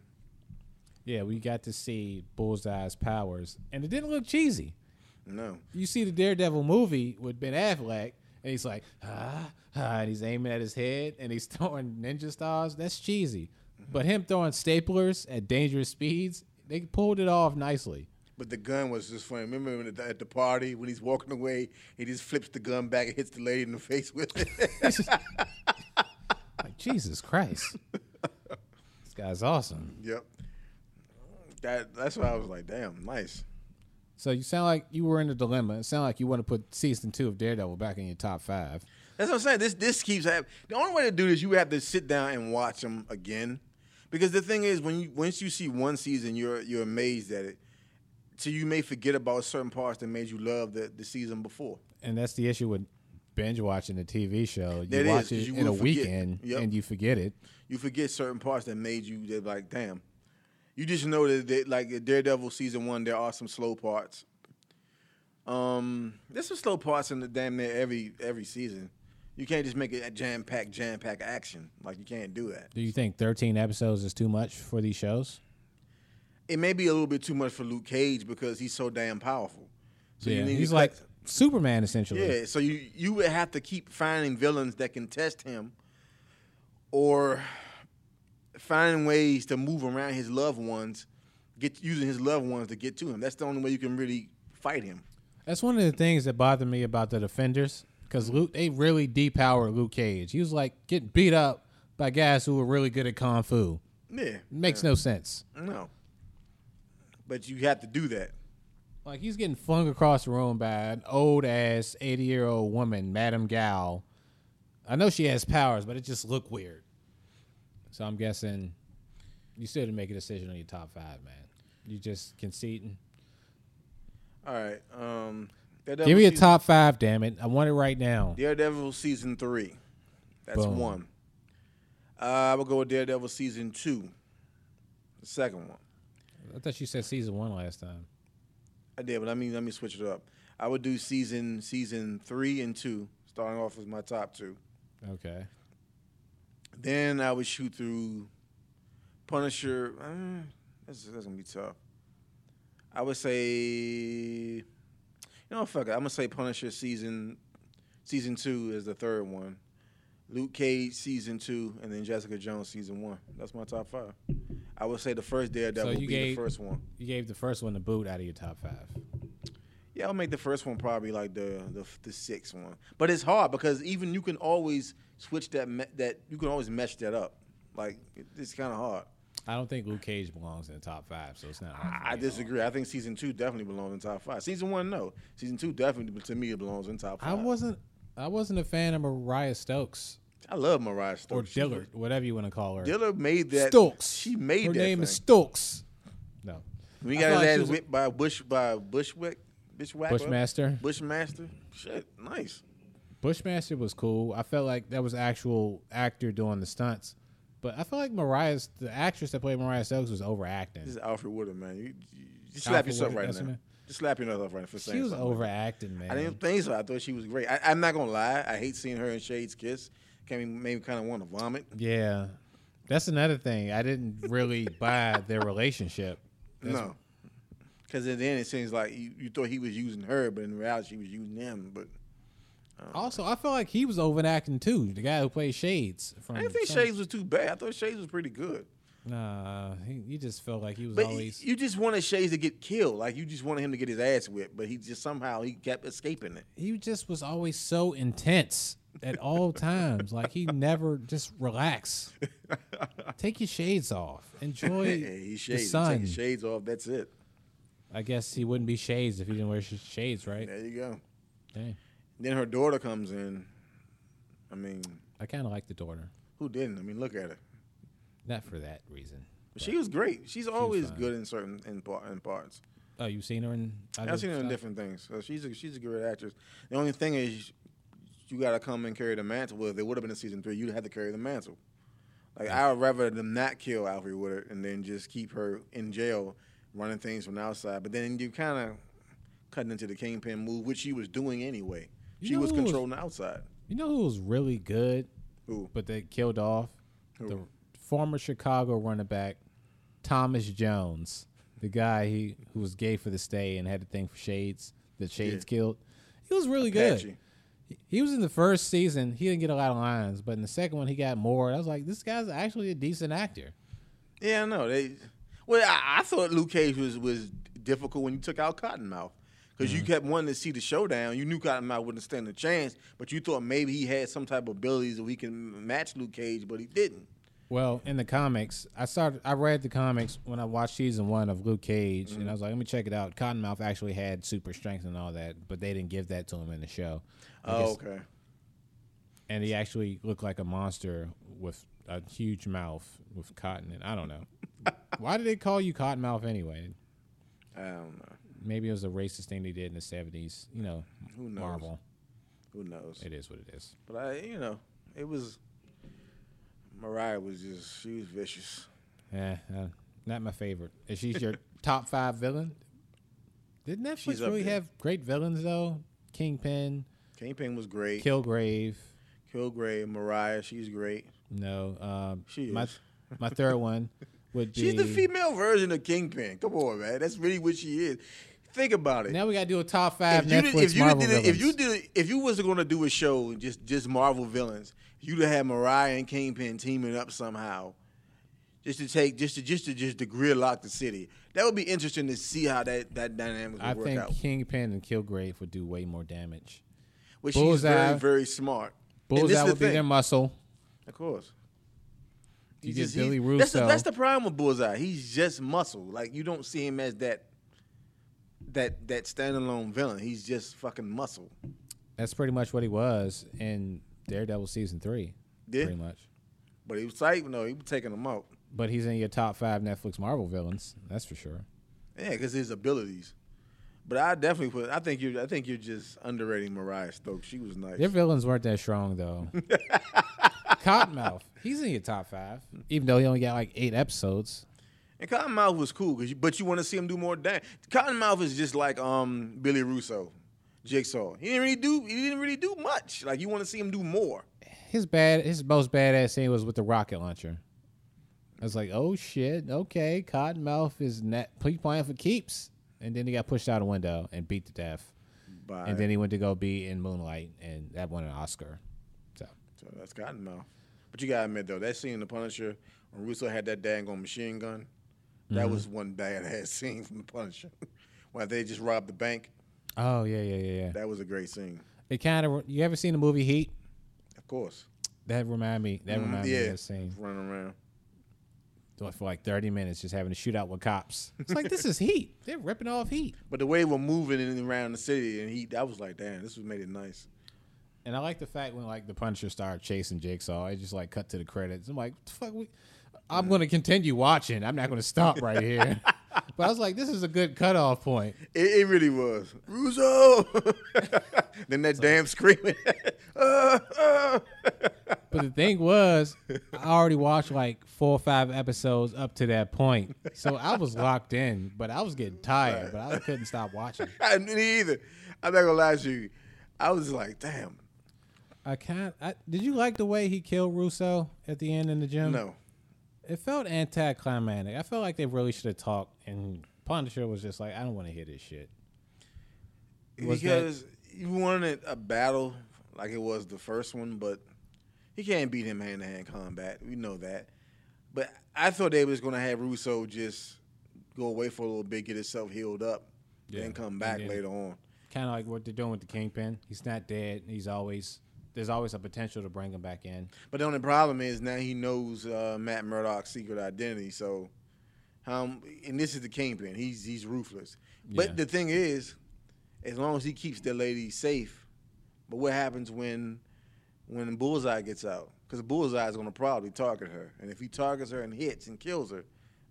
Yeah, we got to see Bullseye's powers, and it didn't look cheesy. No, You see the Daredevil movie with Ben Affleck, and he's like, ah, ah, and he's aiming at his head, and he's *laughs* throwing ninja stars. That's cheesy. But him throwing staplers at dangerous speeds, they pulled it off nicely. but the gun was just funny. Remember when at the, at the party when he's walking away, he just flips the gun back and hits the lady in the face with it. *laughs* Like Jesus Christ, this guy's awesome. yep. That that's why I was like, damn, nice. So you sound like you were in a dilemma. It sounded like you want to put season two of Daredevil back in your top five. That's what I'm saying. This this keeps happening. The only way to do this, you have to sit down and watch them again, because the thing is, when you once you see one season, you're you're amazed at it. So you may forget about certain parts that made you love the, the season before. And that's the issue with binge watching a TV show. You That is, watch 'cause it you in a forget. weekend Yep. and you forget it. You forget certain parts that made you that like, damn. You just know that, that like Daredevil season one, there are some slow parts. Um, there's some slow parts in the damn near every every season. You can't just make it a jam pack, jam pack action. Like you can't do that. Do you think 13 episodes is too much for these shows? It may be a little bit too much for Luke Cage because he's so damn powerful. So yeah, need he's like cut- Superman essentially. yeah. So you you would have to keep finding villains that can test him, or finding ways to move around his loved ones, get using his loved ones to get to him. That's the only way you can really fight him. That's one of the things that bothered me about the Defenders because Luke they really depowered Luke Cage. He was like getting beat up by guys who were really good at kung fu. Yeah, Makes no sense. no. But you have to do that. Like he's getting flung across the room by an old ass eighty year old woman, Madame Gao. I know she has powers, but it just looked weird. So I'm guessing you still didn't make a decision on your top five, man. You just conceding. All right. Um, Give me a top five, damn it! I want it right now. Daredevil season three. That's Boom. one. Uh, I will go with Daredevil season two. The second one. I thought you said season one last time. I did, but let me let me switch it up. I would do season season three and two, starting off as my top two. Okay. Then I would shoot through Punisher. Uh, that's, that's gonna be tough. I would say, you know, fuck it. I'm gonna say Punisher season season two is the third one. Luke Cage season two, and then Jessica Jones season one. That's my top five. I would say the first Daredevil So would be gave- the first one. You gave the first one the boot out of your top five. Yeah, I'll make the first one probably like the the, the sixth one. But it's hard because even you can always switch that me- that you can always mesh that up. Like it's kind of hard. I don't think Luke Cage belongs in the top five, so it's not. for I disagree. I think season two definitely belongs in top five. Season one, no. Season two definitely to me it belongs in top five. I wasn't. I wasn't a fan of Mariah Stokes I love Mariah Stokes. Or Dillard, whatever you want to call her. Dillard made that. Stokes. She made Her that. name thing. is Stokes. No. We I got ass whipped by Bush by Bushwick bitch whacker, Bushmaster. Bushmaster. Shit, nice. Bushmaster was cool. I felt like that was actual actor doing the stunts. But I feel like Mariah's the actress that played Mariah Stokes was overacting. This is Alfred Woodard, man. You, you, you slap Alfred yourself Woodard, right now. Just slap yourself right now for saying She was something overacting, man. I didn't think so. I thought she was great. I, I'm not gonna lie. I hate seeing her and Shades kiss. Can maybe kind of want to vomit. Yeah, that's another thing. I didn't really *laughs* buy their relationship. That's- no, because then it seems like you, you thought he was using her, but in reality she was using him. But Um, also, I felt like he was overacting too. The guy who played Shades. From I didn't think Shades was too bad. I thought Shades was pretty good. Nah, he, you just felt like he was But always. you just wanted Shades to get killed. Like you just wanted him to get his ass whipped, but he just somehow he kept escaping it. he just was always so intense at all *laughs* times. Like he never just relax. Take your shades off. Enjoy Hey, he the shades. He sun. take his shades off. That's it. I guess he wouldn't be shades if he didn't wear sh- shades, right? There you go. Dang. Then her daughter comes in. I mean, I kind of like the daughter. who didn't? I mean, look at her. Not for that reason. But she was great. She's always fine. good in certain in, in parts. Oh, you've seen her in? I've seen her in different things. So she's a, she's a good actress. The only thing is, you got to come and carry the mantle. Well, if they would have been in season three, you'd have to carry the mantle. Like I would rather them not kill Alfre Woodard and then just keep her in jail, running things from the outside. But then you kind of cutting into the kingpin move, which she was doing anyway. You She was who was- controlling the outside. You know who was really good, Who? but they killed off? Who? The former Chicago running back, Thomas Jones, the guy he who was gay for the stay and had a thing for Shades that Shades Yeah. killed. He was really good. He was in the first season. He didn't get a lot of lines, but in the second one, he got more. I was like, this guy's actually a decent actor. Yeah, I know. They well, I, I thought Luke Cage was was difficult when you took out Cottonmouth because you kept wanting to see the showdown. You knew Cottonmouth wouldn't stand a chance, but you thought maybe he had some type of abilities that we can match Luke Cage, but he didn't. Well, in the comics, I started. I read the comics when I watched season one of Luke Cage, and I mm-hmm. was like, let me check it out. Cottonmouth actually had super strength and all that, but they didn't give that to him in the show. I Oh, guess- okay. and he actually looked like a monster with a huge mouth with cotton. And I don't know. *laughs* Why did they call you Cottonmouth anyway? I don't know. Maybe it was a racist thing they did in the seventies. You know, Who knows? Marvel. Who knows? It is what it is. But I, you know, it was. Mariah was just she was vicious. Yeah, uh, not my favorite. Is she your *laughs* top five villain? Did Netflix She's really have great villains though? Kingpin, Kingpin was great. Kilgrave. Kilgrave, Mariah, she's great. No, um, She my is. my third one *laughs* would be. She's the female version of Kingpin. Come on, man. That's really what she is. Think about it. Now we got to do a top five if you, Netflix did, if you Marvel did, it- if you did, it- if you was going to do a show just just Marvel villains, you'd have had Mariah and Kingpin teaming up somehow, just to take just to just to just to gridlock the city. That would be interesting to see how that that dynamic would I work think out. Kingpin and Kilgrave would do way more damage. But she's very very smart. Bullseye is the would be their muscle. Of course. You just- he- Billy That's the, Russo. that's the problem with Bullseye. He's just muscle. Like you don't see him as that that that standalone villain. He's just fucking muscle. That's pretty much what he was in Daredevil season three. Yeah. Pretty much. But he was like, no, he was taking them out. But he's in your top five Netflix Marvel villains. That's for sure. Yeah, because his abilities. But I definitely put. I think you're. I think you're just underrating Mariah Stokes. She was nice. Their villains weren't that strong though. *laughs* Cottonmouth, he's in your top five, even though he only got like eight episodes. And Cottonmouth was cool, 'cause you, but you want to see him do more damage. Cottonmouth is just like um Billy Russo, Jigsaw. He didn't really do. He didn't really do much. Like you want to see him do more. His bad, his most badass scene was with the rocket launcher. I was like, oh shit, okay, Cottonmouth is net he's playing for keeps, and then he got pushed out a window and beat to death, and then he went to go be in Moonlight, and that won an Oscar. So so that's Cottonmouth. But you gotta admit though, that scene in The Punisher when Russo had that dang on machine gun, that Mm-hmm. was one badass *laughs* scene from The Punisher. *laughs* when they just robbed the bank, Oh yeah, yeah, yeah, yeah. that was a great scene. It kind of. You ever seen the movie Heat? Of course. That remind me. That Mm, remind me yeah, of that scene. running around. Doing it for like thirty minutes, just having to shoot out with cops. It's like this is Heat. *laughs* They're ripping off Heat. But the way we're moving in and around the city, and he, that was like, damn, this was made it nice. And I like the fact when like the Punisher started chasing Jigsaw, it just like cut to the credits. I'm like, what the fuck, we, I'm gonna continue watching. I'm not gonna stop right here. *laughs* but I was like, this is a good cutoff point. It, it really was. Russo. *laughs* then that damn screaming. uh, *laughs* uh. But the thing was, I already watched like four or five episodes up to that point, so I was locked in. But I was getting tired, but I couldn't stop watching. I didn't either. I'm not gonna lie to you. I was like, damn. I can't. I, did you like the way he killed Russo at the end in the gym? No. It felt anticlimactic. I felt like they really should have talked, and Punisher was just like, I don't want to hear this shit. Was that- because you wanted a battle like it was the first one, but he can't beat him hand to hand combat. We know that. But I thought they was gonna have Russo just go away for a little bit, get himself healed up, Yeah. then come back then- later on. Kind of like what they're doing with the Kingpin. He's not dead. He's always there's always a potential to bring him back in. But the only problem is now he knows uh, Matt Murdock's secret identity. So, um, and this is the kingpin. He's he's ruthless. But Yeah. the thing is, as long as he keeps the lady safe, but what happens when when Bullseye gets out? Because Bullseye is going to probably target her, and if he targets her and hits and kills her,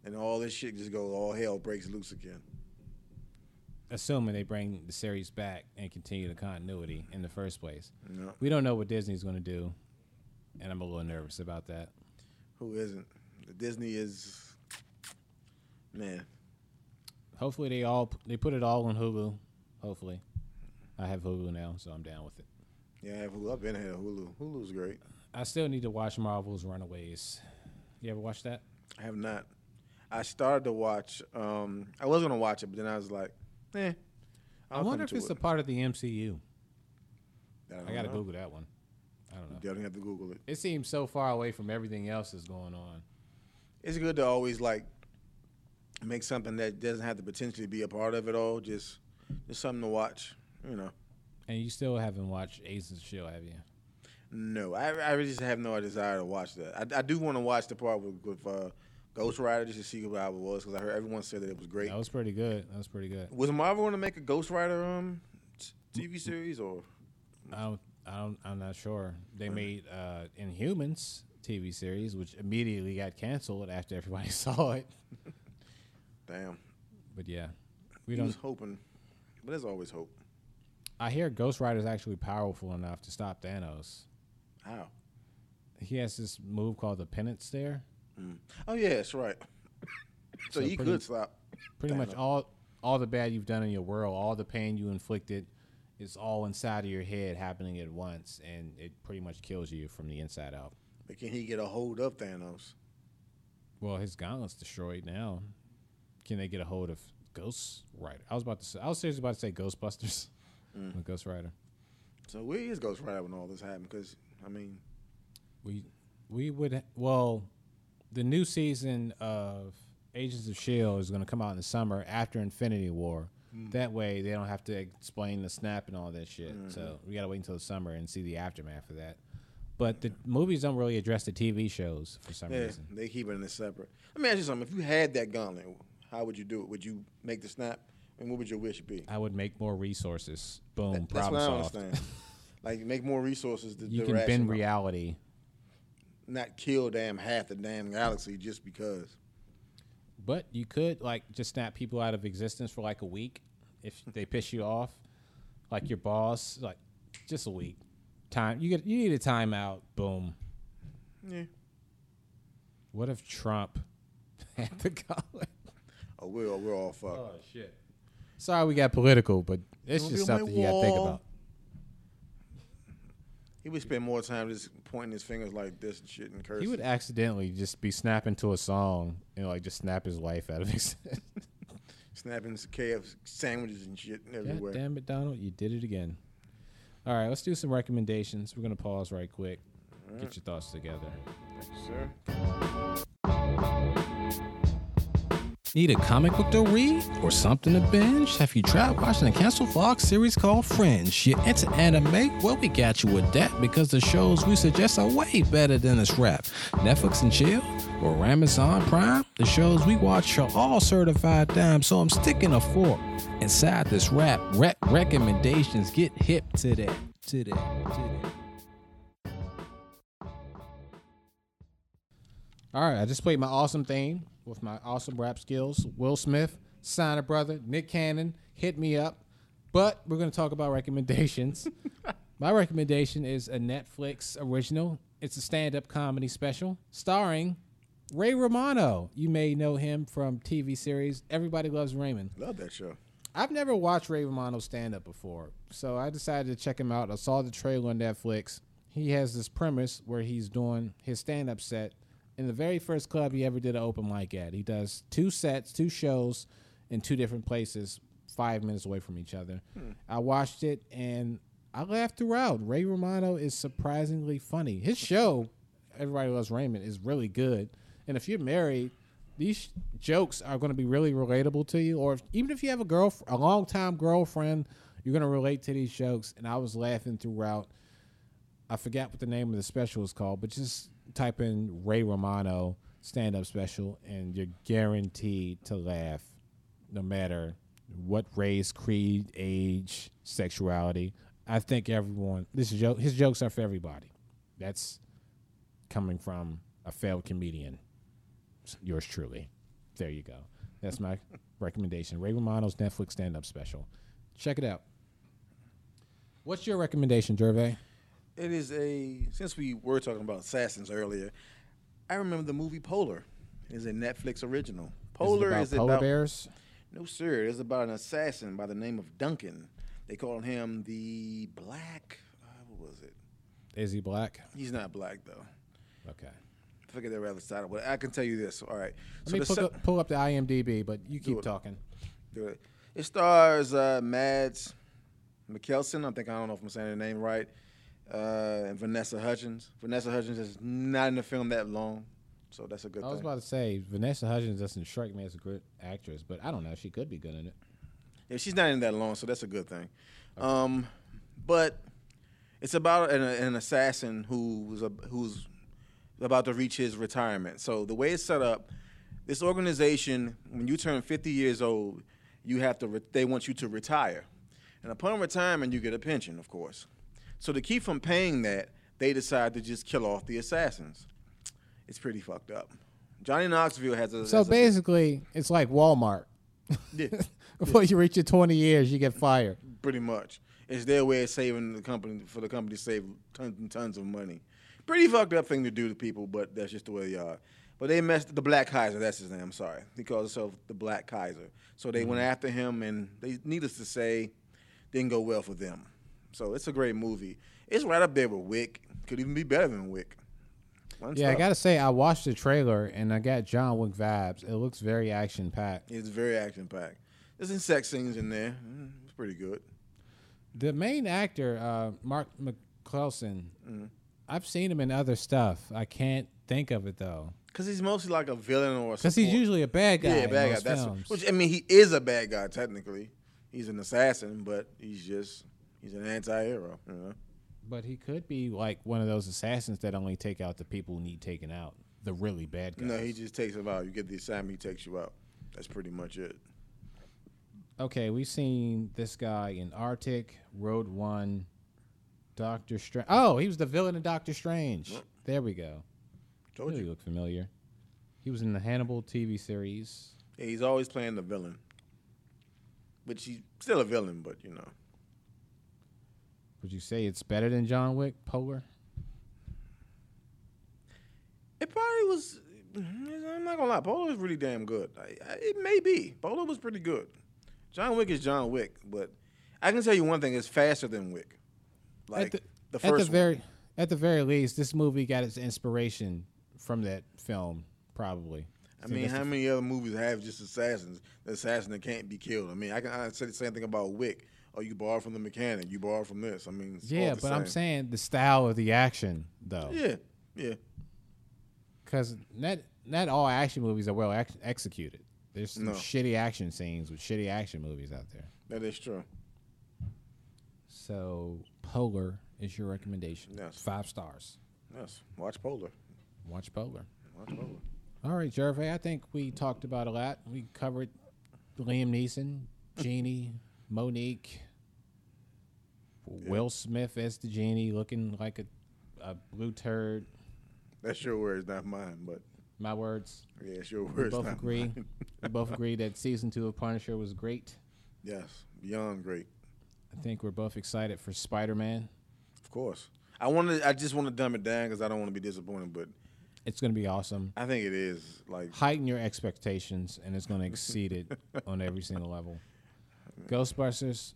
then all this shit just goes all hell breaks loose again. Assuming they bring the series back and continue the continuity in the first place. Know? We don't know what Disney's going to do, and I'm a little nervous about that. Who isn't? Disney is man. Hopefully they all they put it all on Hulu. Hopefully, I have Hulu now, so I'm down with it. Yeah, I have Hulu. I've been here. Hulu. Hulu's great. I still need to watch Marvel's Runaways. You ever watch that? I have not. I started to watch. Um, I was gonna watch it, but then I was like, eh. I wonder if it's a part of the MCU. I gotta Google. Google that one. I don't know. You definitely have to Google it. It seems so far away from everything else that's going on. It's good to always like make something that doesn't have to potentially be a part of it all. Just, just something to watch. You know. And you still haven't watched of Shield, have you? No, I, I really just have no desire to watch that. I, I do want to watch the part with, with uh, Ghost Rider just to see how it was because I heard everyone said that it was great. That was pretty good. That was pretty good. Was Marvel going to make a Ghost Rider um TV series or? I don't, I don't, I'm not sure. They made uh, Inhumans TV series, which immediately got canceled after everybody *laughs* saw it. Damn, But yeah, we we don't. was hoping, but there's always hope. I hear Ghost Rider is actually powerful enough to stop Thanos. How? He has this move called the Penance Stare. Mm. Oh yeah, that's right. *coughs* so, So he pretty- could stop. Pretty much Thanos. all all the bad you've done in your world, all the pain you inflicted, is all inside of your head happening at once, and it pretty much kills you from the inside out. But can he get a hold of Thanos? Well, his gauntlet's destroyed now. Can they get a hold of Ghost Rider? I was about to say, I was seriously about to say Ghostbusters *laughs* mm. with Ghost Rider. So where is Ghost Rider when all this happened? Because I mean, We we would well, the new season of Agents of Shield is going to come out in the summer after Infinity War. Mm. That way, they don't have to explain the snap and all that shit. Mm-hmm. So we got to wait until the summer and see the aftermath of that. But the movies don't really address the TV shows for some yeah, reason. they keep it in a separate. Let me ask you something. If you had that gauntlet, how would you do it? Would you make the snap? And what would your wish be? I would make more resources. Boom, That- that's problem what I solved. understand. like make more resources. To, You can bend reality. Not kill damn half the damn galaxy just because. But you could like just snap people out of existence for like a week if they piss you off, like your boss, like just a week. Time you get you need a timeout. Boom. Yeah. What if Trump *laughs* had the gauntlet? Oh, we're we're all fucked. Oh shit. Sorry, we got political, but it's Don't just something you got to think about. He would spend more time just pointing his fingers like this and shit and cursing. He would accidentally just be snapping to a song and like just snap his wife out of *laughs* existence. snapping KF sandwiches and shit God everywhere. damn it, Donald, you did it again. All right, let's do some recommendations. We're gonna pause right quick. Get your thoughts together. Sir. Need a comic book to read or something to binge? Have you tried watching a canceled Fox series called Fringe? You into anime? Well, we got you with that because the shows we suggest are way better than this rap. Netflix and chill or Amazon Prime? The shows we watch are all certified dime, so I'm sticking a fork inside this rap. Rec- recommendations get hip today. that, to. All right, I just played my awesome theme with my awesome rap skills. Will Smith, Signer Brother, Nick Cannon, hit me up. But we're going to talk about recommendations. *laughs* my recommendation is a Netflix original. It's a stand-up comedy special starring Ray Romano. You may know him from TV series Everybody Loves Raymond. Love that show. I've never watched Ray Romano stand up before, so I decided to check him out. I saw the trailer on Netflix. He has this premise where he's doing his stand up set in the very first club he ever did an open mic at. He does two sets, two shows in two different places, five minutes away from each other. Hmm. I watched it and I laughed throughout. Ray Romano is surprisingly funny. His show, Everybody Loves Raymond, is really good. And if you're married, these jokes are going to be really relatable to you. Or if, even if you have a girl, a long time girlfriend, you're going to relate to these jokes. And I was laughing throughout. I forgot what the name of the special is called, but just type in Ray Romano stand up special, and you're guaranteed to laugh, no matter what race, creed, age, sexuality. I think everyone. This is joke. His jokes are for everybody. That's coming from a failed comedian. Yours truly. There you go. That's my *laughs* recommendation. Ray Romano's Netflix stand up special. Check it out. What's your recommendation, Gervais? It is a since we were talking about assassins earlier. I remember the movie Polar. It is a Netflix original. Polar is, is it about polar about bears. no sir. It's about an assassin by the name of Duncan. They call him the Black. Uh, what was it? Is he black? He's not black though. Okay. I forget the other side. But I can tell you this. All right. Let me pull, up, pull up the IMDb, but you keep it. talking. Do it. It stars uh, Mads Mikkelsen. I think I don't know if I'm saying the name right. Uh, and Vanessa Hudgens. Vanessa Hudgens is not in the film that long, so that's a good I was thing. about to say Vanessa Hudgens doesn't strike me as a good actress, but I don't know. She could be good in it. yeah, she's not in that long, so that's a good thing. Um, but it's about an, an assassin who's a, who's about to reach his retirement. So the way it's set up, this organization, when you turn 50 years old, you have to. Re- they want you to retire, and upon retirement, you get a pension, of course. So to keep from paying that, they decide to just kill off the assassins. It's pretty fucked up. Johnny Knoxville has a. So has a- basically, it's like Walmart. Yeah, *laughs* Before you reach your 20 years, you get fired. pretty much. It's their way of saving the company for the company to save tons and tons of money. Pretty fucked up thing to do to people, but that's just the way they are. But they messed the Black Kaiser. That's his name. I'm sorry. He calls himself the Black Kaiser. So they mm-hmm. went after him, and they, needless to say, didn't go well for them. So it's a great movie. It's right up there with Wick. Could even be better than Wick. Fun Yeah, I gotta say, I watched the trailer and I got John Wick vibes. It looks very action packed. It's very action packed. There's some sex scenes in there. Mm, It's pretty good. The main actor, uh, Mark McClelson, Mm-hmm. I've seen him in other stuff. I can't think of it though, Cause he's mostly like a villain or a because he's usually a bad guy. Yeah, bad guy. That's which I mean, he is a bad guy technically. He's an assassin, but he's just he's an anti-hero. You know? But he could be like one of those assassins that only take out the people who need taken out, the really bad guys. No, he just takes them out. You get the assignment, he takes you out. That's pretty much it. okay, we've seen this guy in Arctic, Rogue One, Doctor Strange. Oh, he was the villain in Doctor Strange. Yep. There we go. Told you. look familiar. He was in the Hannibal TV series. Yeah, he's always playing the villain, but he's still a villain. But you know, Would you say it's better than John Wick? Polar. it probably was. I'm not gonna lie, Polo was really damn good. I, I, it may be. Polo was pretty good. John Wick is John Wick, but I can tell you one thing: it's faster than Wick. Like the- the, at first the one. very, at the very least, this movie got its inspiration from that film. Probably. I mean, how many other movies have just assassins? The assassin that can't be killed. I mean, I can I say the same thing about Wick. Oh, you borrow from the mechanic. You borrow from this. I mean, Yeah, but I'm saying the style of the action, though. Yeah, yeah. Because not not all action movies are well ex- executed. There's some No. shitty action scenes with shitty action movies out there. That is true. So Polar is your recommendation. Yes. Five stars. Yes. Watch Polar. Watch Polar. Watch Polar. All right, Gervais. I think we talked about a lot. We covered Liam Neeson, Genie, Mo'Nique, Will Smith as the genie, looking like a, a blue turd. That's your words, not mine. But My words. Yeah, it's your We words. both not agree. mine. we both agree that season two of Punisher was great. yes, beyond great. I think we're both excited for Spider Man. Of course. I wanted. I just want to dumb it down because I don't want to be disappointed, but It's going to be awesome. I think it is like Heighten your expectations, and it's going to exceed it *laughs* on every single level. Ghostbusters,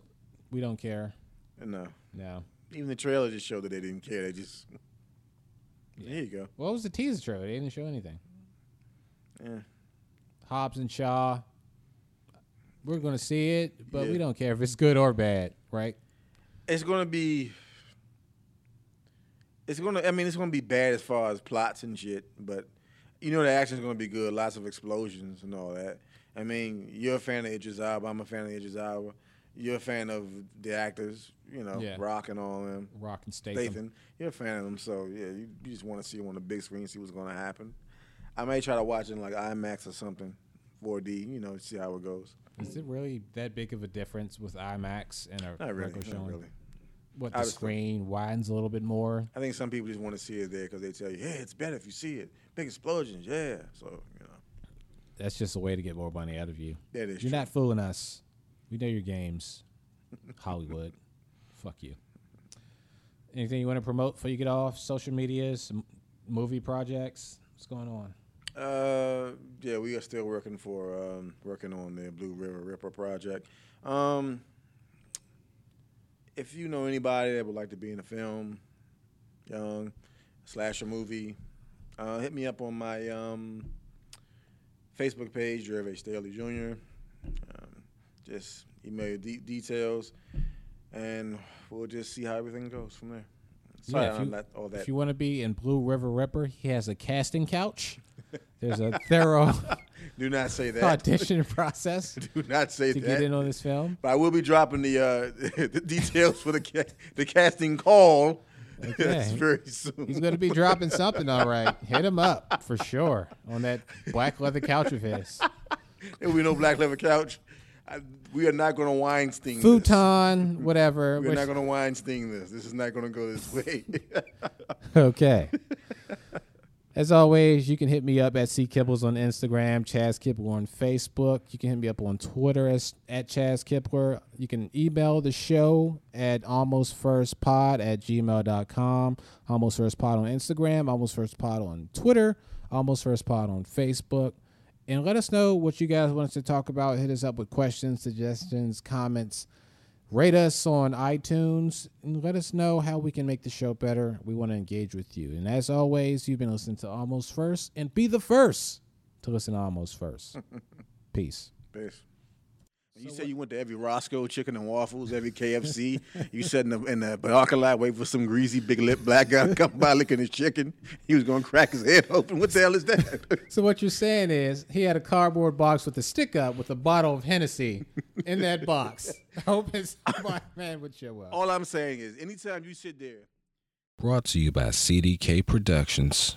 we don't care. no. No. Even the trailer just showed that they didn't care. They just. There you go. What was the teaser trailer? They didn't show anything. Yeah. Hobbs and Shaw. We're going to see it, but we don't care if it's good or bad, right? It's gonna be. It's gonna. I mean, it's gonna be bad as far as plots and shit, but you know the action's gonna be good. Lots of explosions and all that. I mean, you're a fan of Idris Elba. I'm a fan of Idris Elba. You're a fan of the actors, you know, Yeah. Rock and all them. Rock and Statham. Statham. You're a fan of them, so yeah, you, you just want to see them on the big screen, see what's going to happen. I may try to watch it in like IMAX or something, 4D, you know, see how it goes. Is it really that big of a difference with IMAX and a Not really, regular not really. What the screen widens a little bit more. I think some people just want to see it there because they tell you, yeah, it's better if you see it. Big explosions, yeah. So you know, That's just a way to get more money out of you. that is You're true. not fooling us. We know your games, *laughs* Hollywood. Fuck you. Anything you want to promote before you get off? Social medias, movie projects. What's going on? Uh, yeah, we are still working for um, working on the Blue River Ripper project. Um, if you know anybody that would like to be in a film, young slasher movie, uh, hit me up on my um, Facebook page, Gervais Staley Jr. Um, just email your de- details, and we'll just see how everything goes from there. Sorry, Yeah, if you- not all that. If you want to be in Blue River Ripper, he has a casting couch. *laughs* There's a thorough *laughs* Do not say that. audition *laughs* process Do not say to that. get in on this film. But I will be dropping the uh, the details for the ca- the casting call Okay. very soon. He's going to be dropping something, all right. Hit him up for sure on that black leather couch of his. there will be no black leather couch. I, we are not going to Weinstein this. Futon, whatever. We're which- not going to Weinstein this. This is not going to go this way. *laughs* Okay. As always, you can hit me up at C Kibbles on Instagram, Chaz Kibble on Facebook. You can hit me up on Twitter as, at Chaz Kibler. You can email the show at almostfirstpod at gmail.com. Almost First Pod on Instagram, Almost First Pod on Twitter, Almost First Pod on Facebook. And let us know what you guys want us to talk about. Hit us up with questions, suggestions, comments rate us on iTunes and let us know how we can make the show better. We want to engage with you. And as always, you've been listening to Almost First and be the first to listen to Almost First. *laughs* Peace. Peace. You say you went to every Roscoe Chicken and Waffles, every KFC. you sat in the, in the parking lot waiting for some greasy, big lip black guy to come by licking his chicken. He was going to crack his head open. What the hell is that? *laughs* So what you're saying is he had a cardboard box with a stick up with a bottle of Hennessy in that box. I *laughs* hope his man would show up. All I'm saying is, anytime you sit there Brought to you by CDK Productions.